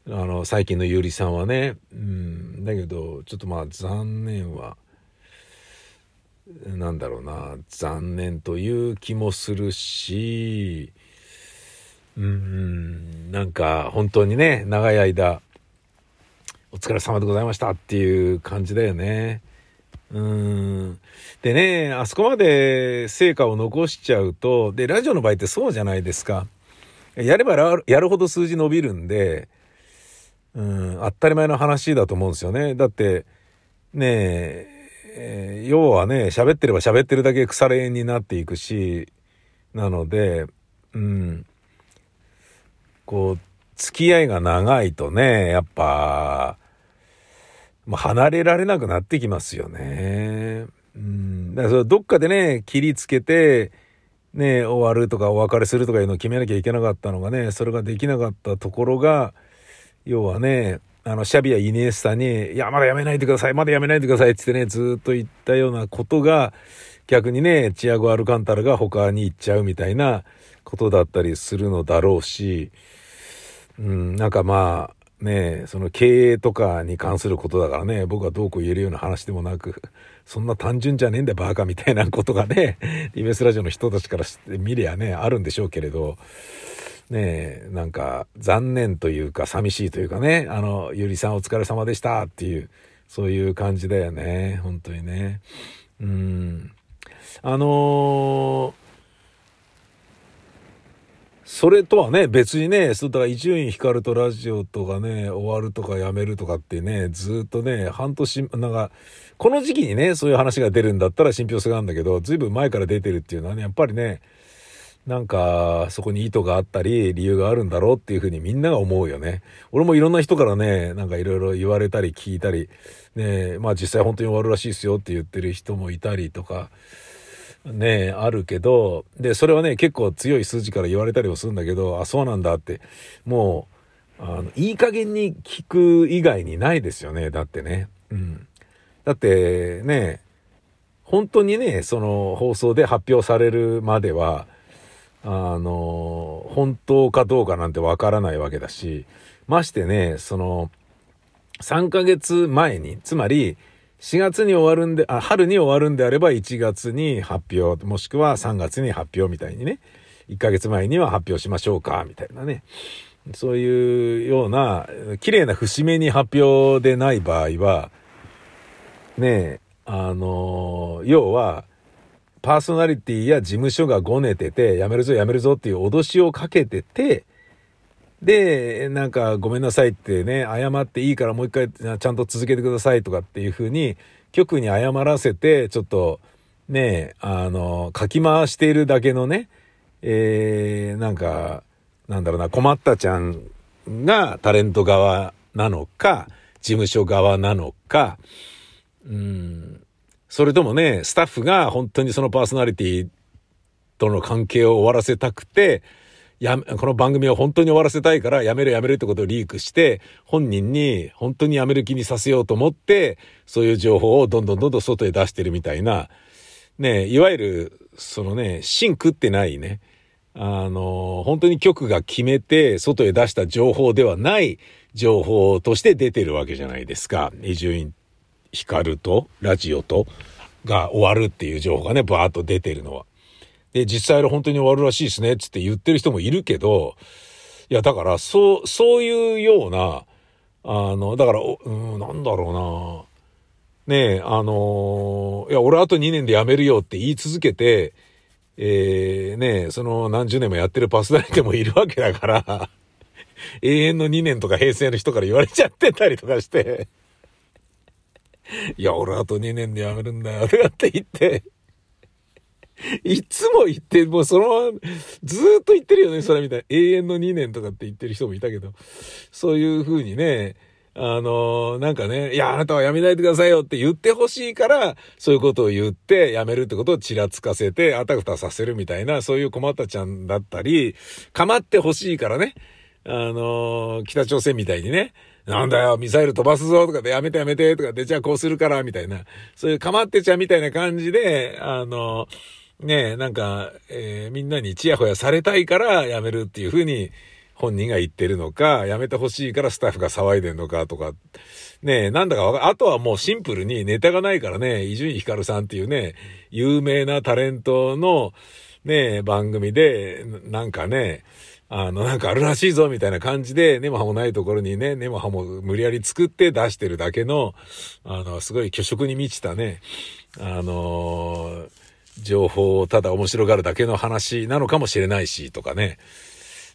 あの、最近のゆりさんはね、うん、だけど、ちょっとまあ残念は、なんだろうな、残念という気もするし、うん、なんか本当にね、長い間、お疲れ様でございましたっていう感じだよね。うん。でね、あそこまで成果を残しちゃうと、で、ラジオの場合ってそうじゃないですか。やればやるほど数字伸びるんで、うん、当たり前の話だと思うんですよね。だって、ねえ、要はね、喋ってれば喋ってるだけ腐れ縁になっていくし、なので、うん、こう、付き合いが長いとね、やっぱ、まあ、離れられなくなってきますよね。うん。だからそれどっかでね、切りつけて、ね、終わるとかお別れするとかいうのを決めなきゃいけなかったのがね、それができなかったところが、要はね、あの、シャビア・イニエスタに、いや、まだやめないでください、まだやめないでくださいってってね、ずっと言ったようなことが、逆にね、チアゴ・アルカンタラが他に行っちゃうみたいなことだったりするのだろうし、うん、なんかまあ、ねその経営とかに関することだからね、僕はどうこう言えるような話でもなく、そんな単純じゃねえんだ、バカみたいなことがね、<laughs> TBS ラジオの人たちからしてみりゃね、あるんでしょうけれど、ねなんか残念というか寂しいというかね、あの、ゆりさんお疲れ様でしたっていう、そういう感じだよね、本当にね。うん。あのーそれとはね、別にね、そうだから伊集院光とラジオとかね、終わるとかやめるとかってね、ずっとね、半年、なんか、この時期にね、そういう話が出るんだったら信憑性があるんだけど、ずいぶん前から出てるっていうのはね、やっぱりね、なんか、そこに意図があったり、理由があるんだろうっていうふうにみんなが思うよね。俺もいろんな人からね、なんかいろいろ言われたり聞いたり、ね、まあ実際本当に終わるらしいですよって言ってる人もいたりとか、ね、あるけど、で、それはね、結構強い数字から言われたりもするんだけど、あ、そうなんだって、もう、あの、いい加減に聞く以外にないですよね、だってね。うん。だってね、本当にね、その放送で発表されるまでは、あの、本当かどうかなんてわからないわけだし、ましてね、その、3ヶ月前に、つまり、4月に終わるんで、あ、春に終わるんであれば1月に発表、もしくは3月に発表みたいにね、1ヶ月前には発表しましょうか、みたいなね。そういうような、綺麗な節目に発表でない場合は、ねあの、要は、パーソナリティや事務所がごねてて、やめるぞやめるぞっていう脅しをかけてて、で、なんかごめんなさいってね、謝っていいからもう一回ちゃんと続けてくださいとかっていうふうに、局に謝らせて、ちょっとね、あの、かき回しているだけのね、えー、なんか、なんだろうな、困ったちゃんがタレント側なのか、事務所側なのか、うん、それともね、スタッフが本当にそのパーソナリティとの関係を終わらせたくて、や、この番組を本当に終わらせたいからやめるやめるってことをリークして、本人に本当にやめる気にさせようと思って、そういう情報をどんどんどんどん外へ出してるみたいな、ね、いわゆる、そのね、芯食ってないね、あの、本当に局が決めて外へ出した情報ではない情報として出てるわけじゃないですか。伊集院光とラジオとが終わるっていう情報がね、バーッと出てるのは。で、実際本当に終わるらしいですね、つって言ってる人もいるけど、いや、だから、そう、そういうような、あの、だから、うん、なんだろうな。ねえ、あのいや、俺あと2年で辞めるよって言い続けて、えー、ねえ、その何十年もやってるパスナリテもいるわけだから永遠の2年とか平成の人から言われちゃってたりとかしていや、俺あと2年で辞めるんだよ、とかって言って <laughs> いつも言って、もうそのまま、ずっと言ってるよね、それみたいな。永遠の2年とかって言ってる人もいたけど、そういう風にね、あの、なんかね、いや、あなたは辞めないでくださいよって言ってほしいから、そういうことを言って辞めるってことをちらつかせて、あたふたさせるみたいな、そういう困ったちゃんだったり、構ってほしいからね、あの、北朝鮮みたいにね、なんだよ、ミサイル飛ばすぞとかでやめてやめてとかで、じゃあこうするから、みたいな、そういう構ってちゃんみたいな感じで、あの、ねなんか、えー、みんなにチヤホヤされたいから辞めるっていうふうに本人が言ってるのか、辞めてほしいからスタッフが騒いでんのかとか、ねなんだかわかあとはもうシンプルにネタがないからね、伊集院光さんっていうね、有名なタレントのね、番組で、なんかね、あの、なんかあるらしいぞ、みたいな感じで、根も葉もないところにね、根も葉も無理やり作って出してるだけの、あの、すごい虚飾に満ちたね、あの情報をただ面白がるだけの話なのかもしれないし、とかね。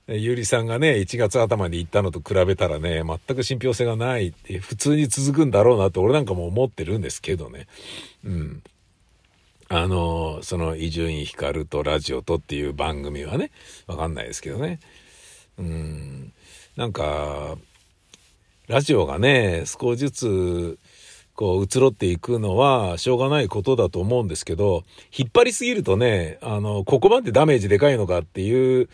ゆうりさんがね、1月頭に行ったのと比べたらね、全く信憑性がないって、普通に続くんだろうなって俺なんかも思ってるんですけどね。うん。あの、その伊集院光とラジオとっていう番組はね、わかんないですけどね。うん。なんか、ラジオがね、少しずつ、こう、移ろっていくのは、しょうがないことだと思うんですけど、引っ張りすぎるとね、あの、ここまでダメージでかいのかっていう、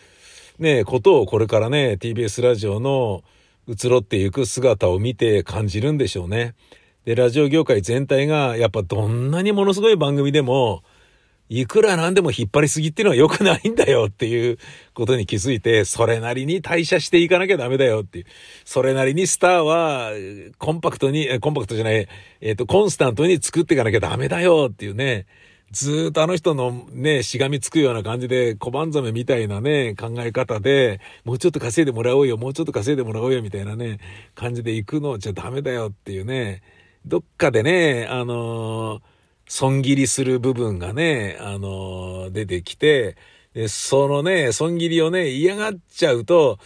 ね、ことをこれからね、TBS ラジオの移ろっていく姿を見て感じるんでしょうね。で、ラジオ業界全体が、やっぱどんなにものすごい番組でも、いくらなんでも引っ張りすぎっていうのは良くないんだよっていうことに気づいて、それなりに代謝していかなきゃダメだよっていう。それなりにスターは、コンパクトに、コンパクトじゃない、えっ、ー、と、コンスタントに作っていかなきゃダメだよっていうね。ずっとあの人のね、しがみつくような感じで、小判ザメみたいなね、考え方で、もうちょっと稼いでもらおうよ、もうちょっと稼いでもらおうよ、みたいなね、感じで行くのじゃダメだよっていうね。どっかでね、あのー、損切りする部分がね、あのー、出てきて、で、そのね、損切りをね、嫌がっちゃうと、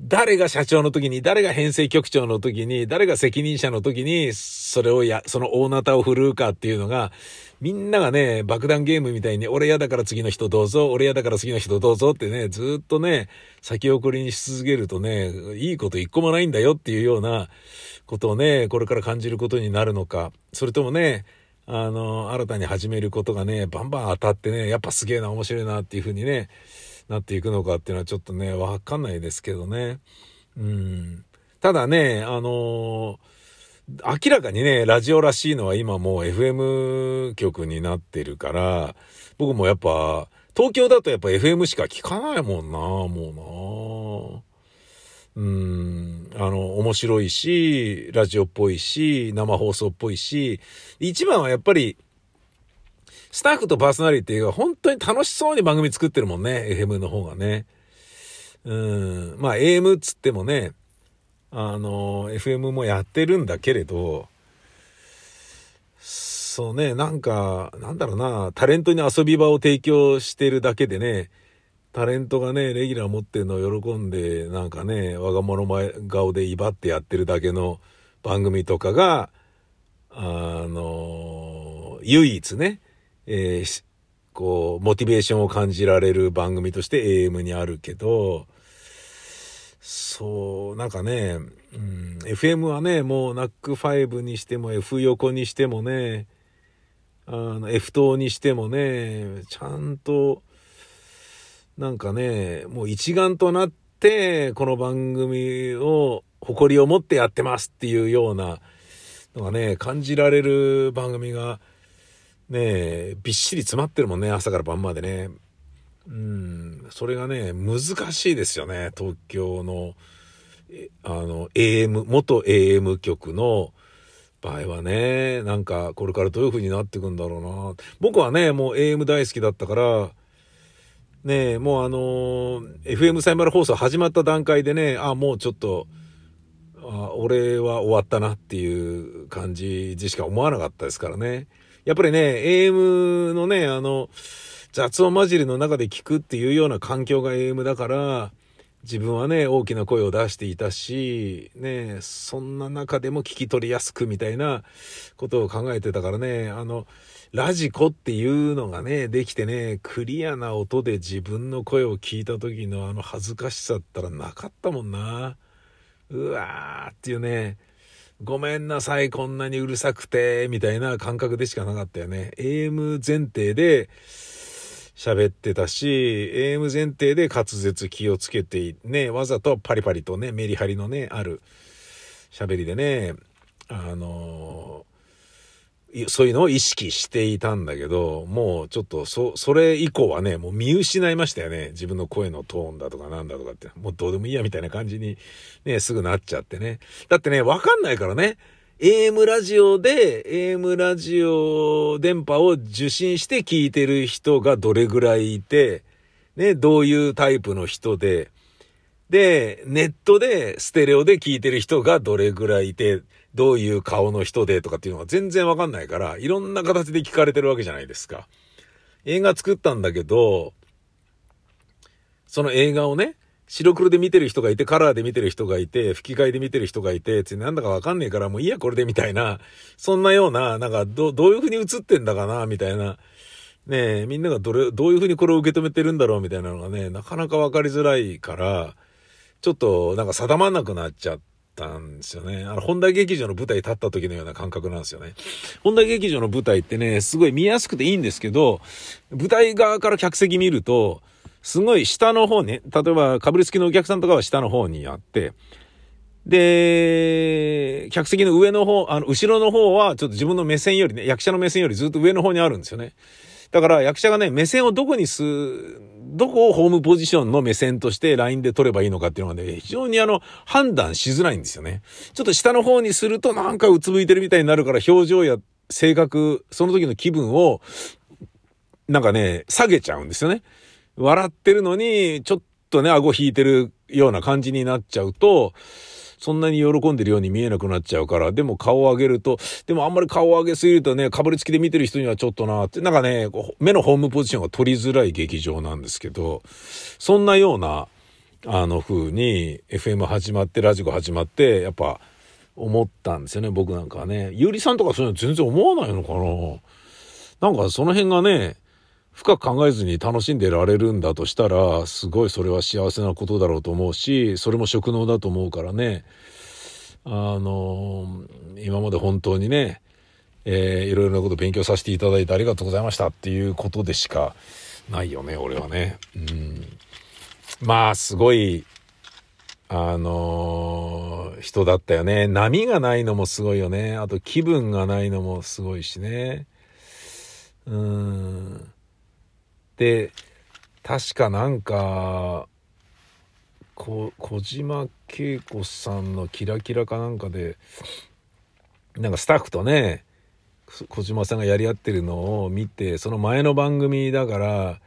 誰が社長の時に、誰が編成局長の時に、誰が責任者の時に、それをや、その大ナタを振るうかっていうのが、みんながね、爆弾ゲームみたいに、俺嫌だから次の人どうぞ、俺嫌だから次の人どうぞってね、ずっとね、先送りにし続けるとね、いいこと一個もないんだよっていうようなことをね、これから感じることになるのか、それともね、あの、新たに始めることがね、バンバン当たってね、やっぱすげえな、面白いなっていうふうにね、なっていくのかっていうのはちょっとね、わかんないですけどね。うん。ただね、あの明らかにね、ラジオらしいのは今もう FM 局になってるから、僕もやっぱ、東京だとやっぱ FM しか聞かないもんな、もうな。うん、あの、面白いし、ラジオっぽいし、生放送っぽいし、一番はやっぱり、スタッフとパーソナリティが本当に楽しそうに番組作ってるもんね、FM の方がね。うん、まあ AM っつってもね、あの、FM もやってるんだけれど、そうね、なんか、なんだろうな、タレントに遊び場を提供してるだけでね、タレントがね、レギュラー持ってるのを喜んで、なんかね、我が物前顔で威張ってやってるだけの番組とかが、あの、唯一ね、えー、こう、モチベーションを感じられる番組として AM にあるけど、そう、なんかね、うん、FM はね、もう NAC5 にしても F 横にしてもね、あの F 等にしてもね、ちゃんと、なんかね、もう一丸となって、この番組を誇りを持ってやってますっていうようなのがね、感じられる番組が、ね、びっしり詰まってるもんね、朝から晩までね。うん、それがね、難しいですよね、東京の、あの、AM、元 AM 局の場合はね、なんか、これからどういう風になっていくんだろうな。僕はね、もう AM 大好きだったから、ねえもうあのー、FM サイマル放送始まった段階でね、あ、もうちょっと、あ俺は終わったなっていう感じでしか思わなかったですからね。やっぱりね、AM のね、あの、雑音混じりの中で聞くっていうような環境が AM だから、自分はね、大きな声を出していたし、ね、そんな中でも聞き取りやすくみたいなことを考えてたからね、あの、ラジコっていうのがね、できてね、クリアな音で自分の声を聞いた時のあの恥ずかしさったらなかったもんな。うわーっていうね、ごめんなさい、こんなにうるさくて、みたいな感覚でしかなかったよね。AM 前提で喋ってたし、AM 前提で滑舌気をつけて、ね、わざとパリパリとね、メリハリのね、ある喋りでね、あのそういうのを意識していたんだけど、もうちょっとそ、それ以降はね、もう見失いましたよね。自分の声のトーンだとかなんだとかって、もうどうでもいいやみたいな感じにね、すぐなっちゃってね。だってね、わかんないからね。AM ラジオで、AM ラジオ電波を受信して聞いてる人がどれぐらいいて、ね、どういうタイプの人で、で、ネットでステレオで聞いてる人がどれぐらいいて、どういう顔の人でとかっていうのが全然わかんないから、いろんな形で聞かれてるわけじゃないですか。映画作ったんだけど、その映画をね、白黒で見てる人がいて、カラーで見てる人がいて、吹き替えで見てる人がいて、つなんだかわかんねえからもういいやこれでみたいな、そんなような、なんかど、どういう風に映ってんだかな、みたいな。ねえ、みんながどれ、どういう風にこれを受け止めてるんだろうみたいなのがね、なかなかわかりづらいから、ちょっとなんか定まんなくなっちゃっ、たんですよね。あの、本田劇場の舞台立った時のような感覚なんですよね。本田劇場の舞台ってね、すごい見やすくていいんですけど、舞台側から客席見ると、すごい下の方ね、例えばかぶりつきのお客さんとかは下の方にあって、で、客席の上の方、あの、後ろの方はちょっと自分の目線よりね、役者の目線よりずっと上の方にあるんですよね。だから役者がね、目線をどこにす、どこをホームポジションの目線として LINE で撮ればいいのかっていうのがね、非常にあの、判断しづらいんですよね。ちょっと下の方にするとなんかうつむいてるみたいになるから表情や性格、その時の気分を、なんかね、下げちゃうんですよね。笑ってるのに、ちょっとね、顎引いてるような感じになっちゃうと、そんなに喜んでるように見えなくなっちゃうから、でも顔を上げると、でもあんまり顔を上げすぎるとね、かぶりつきで見てる人にはちょっとなって、なんかね、目のホームポジションが取りづらい劇場なんですけど、そんなような、あの風に FM 始まってラジコ始まってやっぱ思ったんですよね僕なんかはね。ゆうりさんとかそういうの全然思わないのかな。なんかその辺がね深く考えずに楽しんでられるんだとしたら、すごいそれは幸せなことだろうと思うし、それも職能だと思うからね、あの今まで本当にね、えー、いろいろなこと勉強させていただいてありがとうございましたっていうことでしかないよね、俺はね。うん。まあ、すごい、あのー、人だったよね。波がないのもすごいよね。あと気分がないのもすごいしね。うん。で、確かなんか、こ小島恵子さんのキラキラかなんかで、なんかスタッフとね、小島さんがやり合ってるのを見て、その前の番組だから、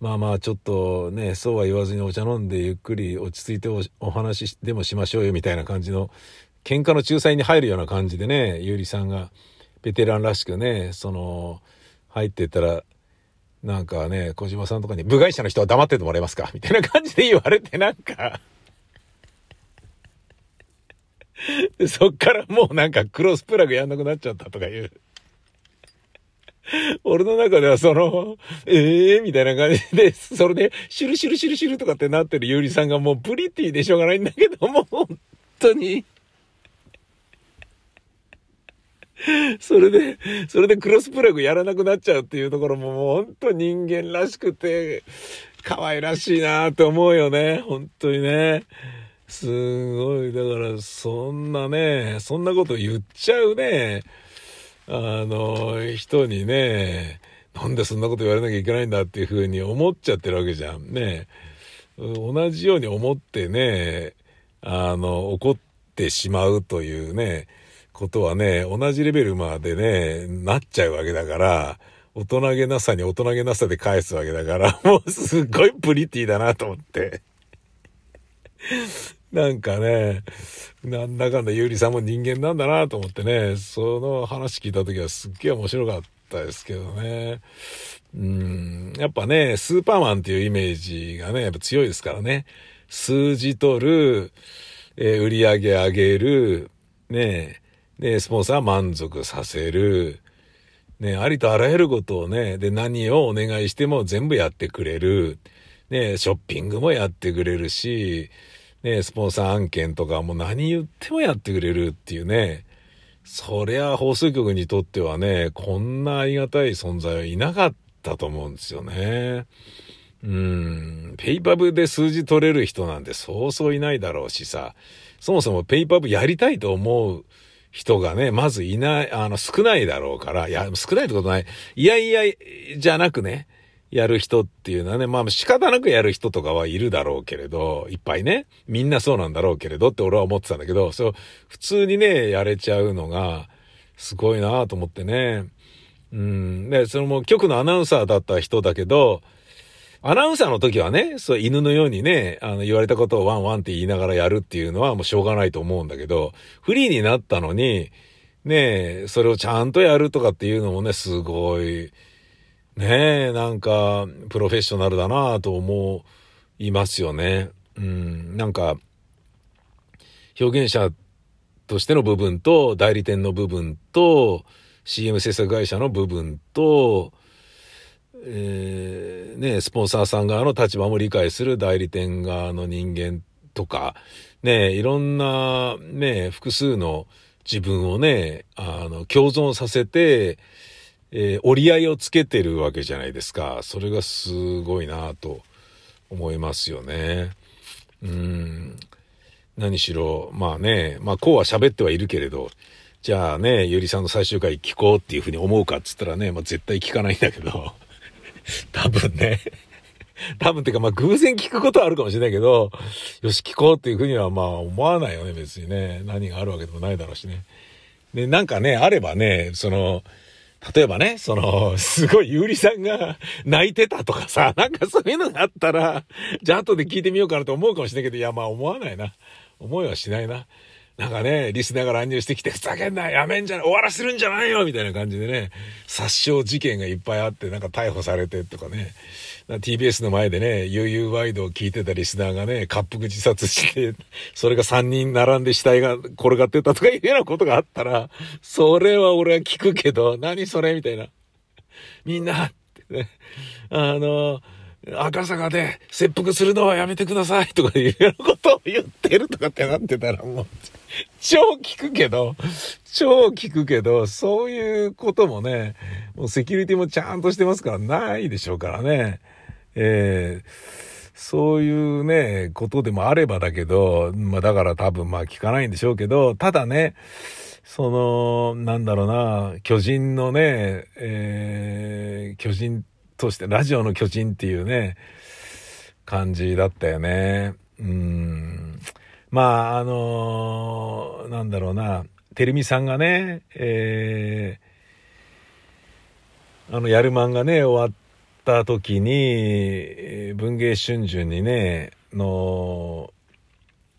まあまあちょっとね、そうは言わずにお茶飲んでゆっくり落ち着いてお話でもしましょうよみたいな感じの、喧嘩の仲裁に入るような感じでね、ゆりさんがベテランらしくね、その、入ってったら、なんかね、小島さんとかに部外者の人は黙っててもらえますか？みたいな感じで言われてなんかそっからもうなんかクロスプラグやんなくなっちゃったとかいう。俺の中ではその、ええー、みたいな感じで、それで、シュルシュルシュルシュルとかってなってるゆうりさんがもうプリティでしょうがないんだけども、本当に。<laughs> それで、それでクロスプラグやらなくなっちゃうっていうところももう本当人間らしくて、可愛らしいなと思うよね。本当にね。すごい。だから、そんなね、そんなこと言っちゃうね、あの、人にね、なんでそんなこと言われなきゃいけないんだっていうふうに思っちゃってるわけじゃん。ね。同じように思ってね、あの、怒ってしまうというね、ことはね、同じレベルまでね、なっちゃうわけだから、大人げなさに大人げなさで返すわけだから、<laughs> もうすっごいプリティだなと思って。<laughs> なんかね、なんだかんだゆりさんも人間なんだなと思ってね、その話聞いた時はすっげえ面白かったですけどね。うん、やっぱね、スーパーマンっていうイメージがね、やっぱ強いですからね。数字取る、えー、売り上げ上げる、ねで、スポンサー満足させる。ね、ありとあらゆることをね、で、何をお願いしても全部やってくれる。ね、ショッピングもやってくれるし、ね、スポンサー案件とかも何言ってもやってくれるっていうね。そりゃ放送局にとってはね、こんなありがたい存在はいなかったと思うんですよね。うん、ペイパブで数字取れる人なんてそうそういないだろうしさ、そもそもペイパブやりたいと思う人がね、まずいない、あの、少ないだろうから、いや、少ないってことない。いやいや、じゃなくね、やる人っていうのはね、まあ仕方なくやる人とかはいるだろうけれど、いっぱいね、みんなそうなんだろうけれどって俺は思ってたんだけど、そう、普通にね、やれちゃうのが、すごいなと思ってね。うん。で、そのも局のアナウンサーだった人だけど、アナウンサーの時はね、そう犬のようにね、あの言われたことをワンワンって言いながらやるっていうのはもうしょうがないと思うんだけど、フリーになったのに、ねえそれをちゃんとやるとかっていうのもね、すごい、ねえ、なんか、プロフェッショナルだなぁと思いますよね。うん、なんか、表現者としての部分と、代理店の部分と、CM 制作会社の部分と、えー、ね、スポンサーさん側の立場も理解する代理店側の人間とか、ね、いろんな、ね、複数の自分をね、あの、共存させて、えー、折り合いをつけてるわけじゃないですか。それがすごいなと思いますよね。うん。何しろ、まあね、まあこうは喋ってはいるけれど、じゃあね、ゆりさんの最終回聞こうっていうふうに思うかっつったらね、まあ絶対聞かないんだけど、<laughs> 多分ね。<laughs> 多分っていうか、まあ偶然聞くことはあるかもしれないけど、よし聞こうっていうふうにはまあ思わないよね、別にね。何があるわけでもないだろうしね。で、なんかね、あればね、その、例えばね、その、すごいゆうりさんが <laughs> 泣いてたとかさ、なんかそういうのがあったら、じゃあ後で聞いてみようかなと思うかもしれないけど、いや、まあ思わないな。思いはしないな。なんかね、リスナーが乱入してきて、ふざけんな、やめんじゃない、終わらせるんじゃないよみたいな感じでね、殺傷事件がいっぱいあって、なんか逮捕されてとかね、TBS の前でね、悠々ワイドを聞いてたリスナーがね、滑腹自殺して、それが3人並んで死体が転がってたとかいうようなことがあったら、それは俺は聞くけど、何それみたいな。みんな、ってね、あの、赤坂で切腹するのはやめてくださいとかいうようなことを言ってるとかってなってたらもう、超聞くけど、超聞くけど、そういうこともね、もうセキュリティもちゃんとしてますからないでしょうからね。えー、そういうね、ことでもあればだけど、まあだから多分まあ聞かないんでしょうけど、ただね、その、なんだろうな、巨人のね、えー、巨人として、ラジオの巨人っていうね、感じだったよね。うん。まあ、あのー、なんだろうな、てるみさんがね、えー、あの、やる漫画ね、終わった時に、文芸春秋にね、の、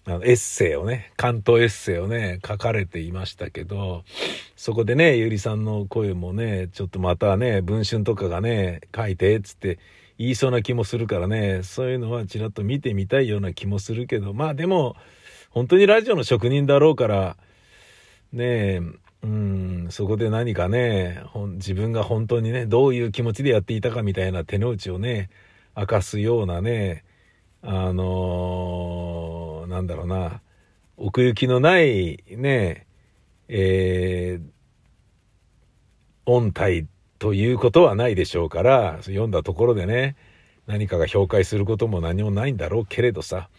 あのエッセイをね、関東エッセイをね、書かれていましたけど、そこでね、ゆりさんの声もね、ちょっとまたね、文春とかがね、書いて、つって言いそうな気もするからね、そういうのはちらっと見てみたいような気もするけど、まあでも、本当にラジオの職人だろうから、ねえ、うん、そこで何かね、自分が本当にね、どういう気持ちでやっていたかみたいな手の内をね、明かすようなね、あのー、なんだろうな、奥行きのないね、えー、音体ということはないでしょうから、読んだところでね、何かが評価することも何もないんだろうけれどさ、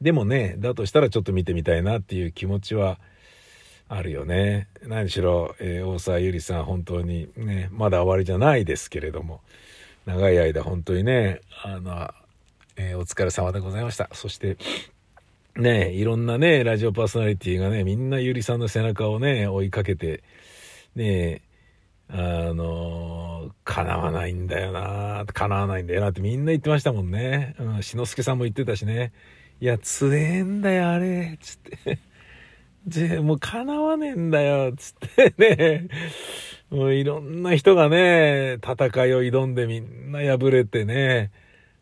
でもね、だとしたらちょっと見てみたいなっていう気持ちは、あるよね。何しろ、えー、大沢ゆりさん、本当にね、まだ終わりじゃないですけれども、長い間本当にね、あの、えー、お疲れ様でございました。そして、ね、いろんなね、ラジオパーソナリティがね、みんなゆりさんの背中をね、追いかけて、ね、あの、叶わないんだよな、叶わないんだよなってみんな言ってましたもんね。うん、志の輔さんも言ってたしね。いや、強えんだよ、あれ、つって。ぜ、もう叶わねえんだよ、つってね。もういろんな人がね、戦いを挑んでみんな敗れてね、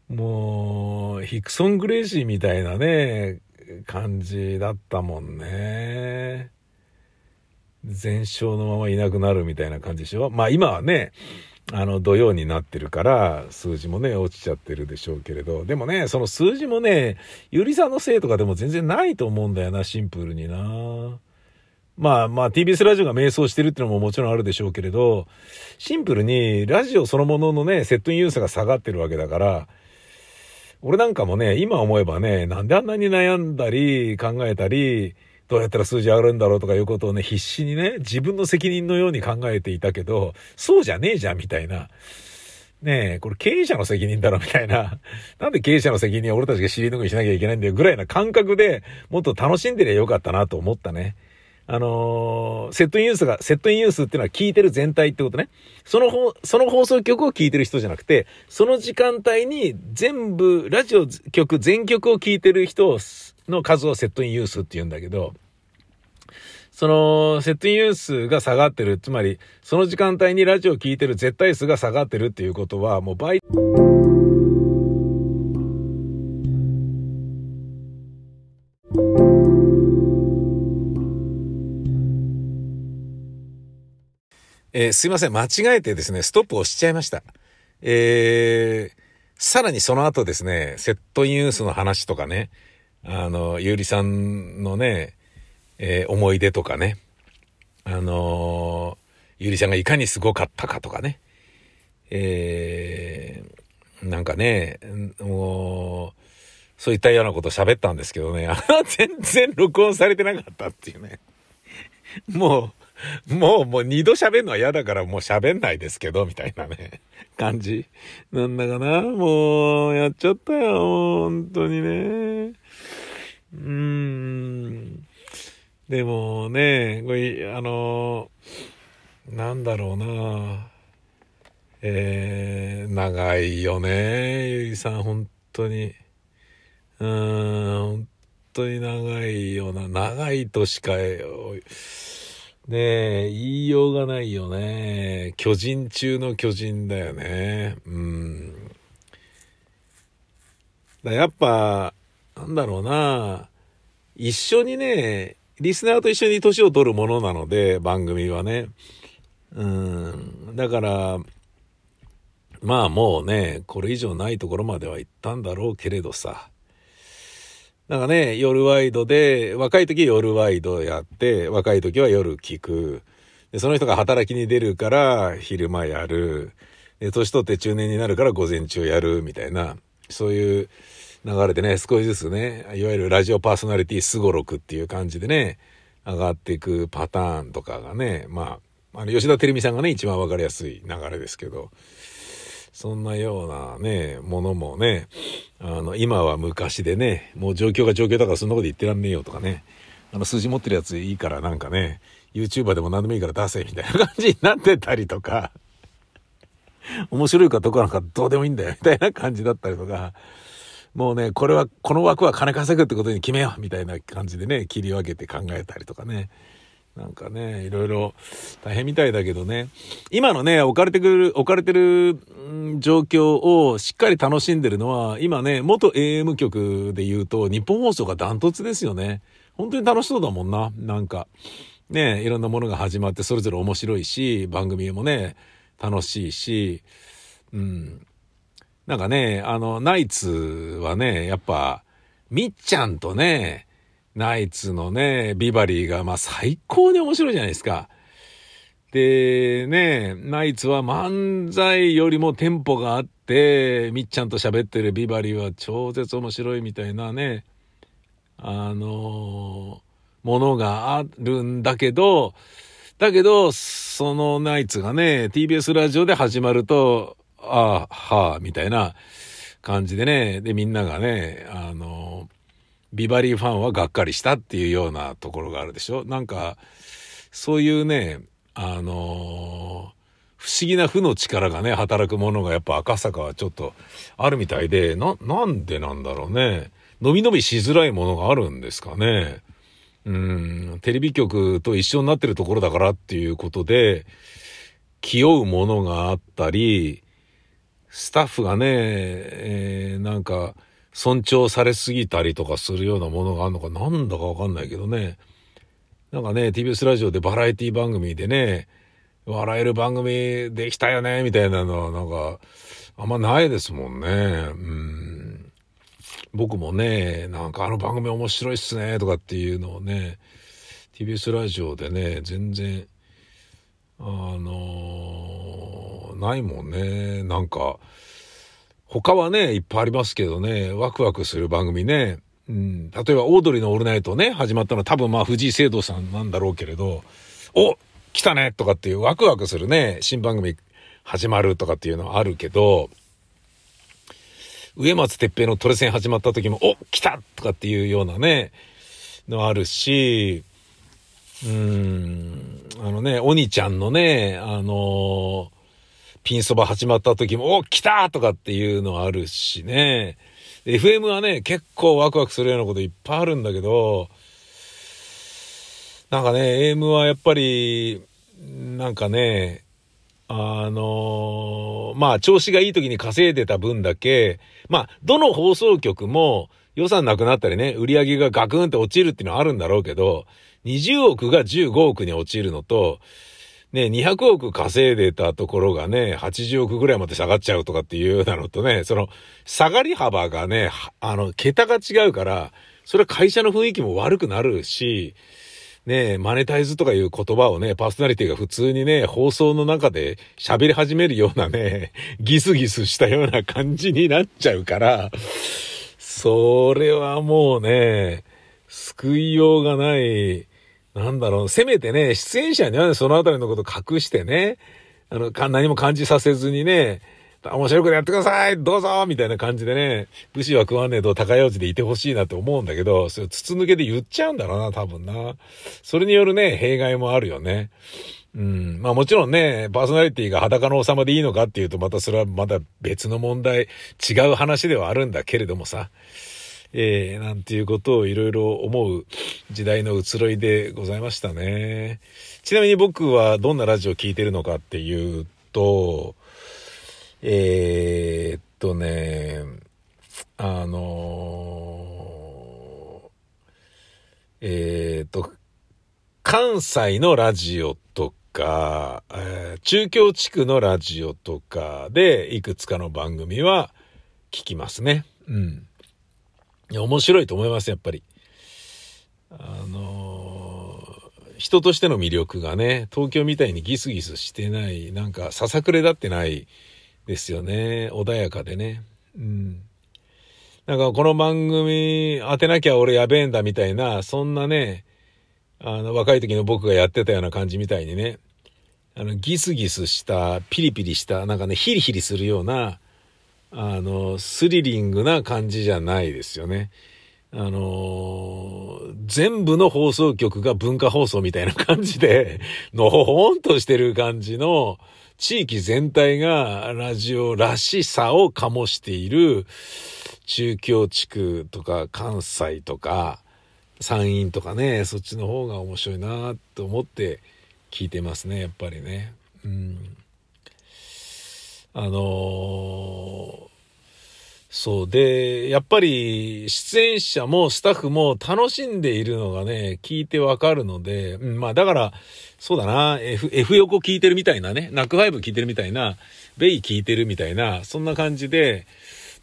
もう、ヒクソン・グレイシーみたいなね、感じだったもんね。全勝のままいなくなるみたいな感じでしょ？まあ今はね、あの、土曜になってるから、数字もね、落ちちゃってるでしょうけれど、でもね、その数字もね、ゆりさんのせいとかでも全然ないと思うんだよな、シンプルにな。まあまあ TBS ラジオが迷走してるってのももちろんあるでしょうけれど、シンプルにラジオそのもののね、セットインユースが下がってるわけだから、俺なんかもね、今思えばね、なんであんなに悩んだり、考えたり、どうやったら数字上がるんだろうとかいうことをね、必死にね、自分の責任のように考えていたけど、そうじゃねえじゃん、みたいな。ねえ、これ経営者の責任だろ、みたいな。<laughs> なんで経営者の責任は俺たちが尻拭いしなきゃいけないんだよ、ぐらいな感覚でもっと楽しんでりゃよかったなと思ったね。あのー、セットインユースが、セットインユースっていうのは聞いてる全体ってことね。そのその放送局を聞いてる人じゃなくて、その時間帯に全部、ラジオ局、全曲を聞いてる人の数をセットインユースって言うんだけど、その、セットインユースが下がってる。つまり、その時間帯にラジオを聞いてる絶対数が下がってるっていうことは、もう倍、えー、すいません、間違えてですね、ストップをしちゃいました。えー、さらにその後ですね、セットニュースの話とかね、あの、ゆうりさんのね、えー、思い出とかね、あのゆりさんがいかにすごかったかとかね、えー、なんかね、もう、そういったようなこと喋ったんですけどね、あの、全然録音されてなかったっていうね。もう、<laughs> もう、もう二度喋るのは嫌だからもう喋んないですけど、みたいなね、<laughs> 感じ。なんだかな、もう、やっちゃったよ、本当にね。うーん。でもね、これ、あの、なんだろうな。えー、長いよね、ゆいさん、本当に。うーん、本当に長いよな。長いとしか、ねえ、言いようがないよね。巨人中の巨人だよね。うん。だやっぱ、なんだろうな。一緒にね、リスナーと一緒に年を取るものなので、番組はね。うん。だから、まあもうね、これ以上ないところまでは行ったんだろうけれどさ。なんかね、夜ワイドで、若い時夜ワイドやって、若い時は夜聞く。で、その人が働きに出るから昼間やる。で、年取って中年になるから午前中やる、みたいな、そういう流れでね、少しずつね、いわゆるラジオパーソナリティすごろくっていう感じでね、上がっていくパターンとかがね、まあ、あの、吉田照美さんがね、一番わかりやすい流れですけど、そんなようなね、ものもね、あの、今は昔でね、もう状況が状況だからそんなこと言ってらんねえよとかね、あの、数字持ってるやついいからなんかね、YouTuber でも何でもいいから出せみたいな感じになってたりとか、面白いかどこなんかどうでもいいんだよみたいな感じだったりとか、もうね、これは、この枠は金稼ぐってことに決めようみたいな感じでね、切り分けて考えたりとかね。なんかね、いろいろ大変みたいだけどね。今のね、置かれてくる、置かれてる、状況をしっかり楽しんでるのは、今ね、元 AM 局で言うと、日本放送がダントツですよね。本当に楽しそうだもんな。なんか。ね、いろんなものが始まってそれぞれ面白いし、番組もね、楽しいし、うん。なんかね、あの、ナイツはね、やっぱ、みっちゃんとね、ナイツのね、ビバリーが、まあ最高に面白いじゃないですか。で、ね、ナイツは漫才よりもテンポがあって、みっちゃんと喋ってるビバリーは超絶面白いみたいなね、あのものがあるんだけど、だけど、そのナイツがね、TBS ラジオで始まると、ああ、はあ、みたいな感じでね、で、みんながね、あのビバリーファンはがっかりしたっていうようなところがあるでしょ？なんか、そういうね、あの不思議な負の力がね、働くものがやっぱ赤坂はちょっとあるみたいで、な、なんでなんだろうね。伸び伸びしづらいものがあるんですかね。うん、テレビ局と一緒になってるところだからっていうことで、気負うものがあったり、スタッフがね、えー、なんか、尊重されすぎたりとかするようなものがあるのかなんだかわかんないけどね。なんかね、TBS ラジオでバラエティ番組でね、笑える番組できたよね、みたいなのはなんか、あんまないですもんね。うん。僕もね、なんかあの番組面白いっすね、とかっていうのをね、TBS ラジオでね、全然、あのー、ないもんね。なんか、他はね、いっぱいありますけどね、ワクワクする番組ね。うん、例えば、オードリーのオールナイトね、始まったのは多分まあ藤井聖堂さんなんだろうけれど、お来たねとかっていうワクワクするね、新番組始まるとかっていうのはあるけど、上松哲平のトレセン始まった時も、お来たとかっていうようなね、のあるし、うん、あのね、鬼ちゃんのね、あのピンそば始まった時も、お来たとかっていうのあるしね。FM はね、結構ワクワクするようなこといっぱいあるんだけど、なんかね、AM はやっぱり、なんかね、あのー、まあ、調子がいい時に稼いでた分だけ、まあ、どの放送局も予算なくなったりね、売り上げがガクンって落ちるっていうのはあるんだろうけど、20億が15億に落ちるのと、ね、200億稼いでたところがね、80億ぐらいまで下がっちゃうとかっていうようなのとね、その、下がり幅がね、あの、桁が違うから、それは会社の雰囲気も悪くなるし、ね、マネタイズとかいう言葉をね、パーソナリティが普通にね、放送の中で喋り始めるようなね、ギスギスしたような感じになっちゃうから、それはもうね、救いようがない、なんだろう、せめてね、出演者にはね、そのあたりのこと隠してね、あの、何も感じさせずにね、面白いことやってくださいどうぞみたいな感じでね、武士は食わねえと高用事でいてほしいなと思うんだけど、それを筒抜けで言っちゃうんだろうな、多分な。それによるね、弊害もあるよね。うん。まあもちろんね、パーソナリティが裸の王様でいいのかっていうと、またそれはまた別の問題、違う話ではあるんだけれどもさ。えー、なんていうことをいろいろ思う時代の移ろいでございましたね。ちなみに僕はどんなラジオを聴いてるのかっていうと、えー、っとね、あのー、えー、っと、関西のラジオとか、えー、中京地区のラジオとかでいくつかの番組は聞きますね。うん。いや、面白いと思います、やっぱり。あのー、人としての魅力がね、東京みたいにギスギスしてない、なんか、ささくれだってないですよね。穏やかでね。うん。なんか、この番組当てなきゃ俺やべえんだみたいな、そんなね、あの、若い時の僕がやってたような感じみたいにね、あの、ギスギスした、ピリピリした、なんかね、ヒリヒリするような、あの、スリリングな感じじゃないですよね。あの全部の放送局が文化放送みたいな感じで、<laughs> のほほんとしてる感じの、地域全体がラジオらしさを醸している中京地区とか関西とか山陰とかね、そっちの方が面白いなと思って聞いてますね、やっぱりね。うん。あのー、そうで、やっぱり出演者もスタッフも楽しんでいるのがね、聞いてわかるので、うん、まあだから、そうだな、F、F 横聞いてるみたいなね、ナックファイブ聞いてるみたいな、ベイ聞いてるみたいな、そんな感じで、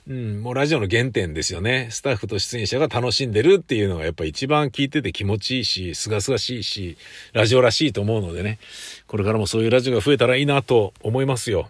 うん、もうラジオの原点ですよね。スタッフと出演者が楽しんでるっていうのがやっぱ一番聞いてて気持ちいいし、すがすがしいし、ラジオらしいと思うのでね、これからもそういうラジオが増えたらいいなと思いますよ。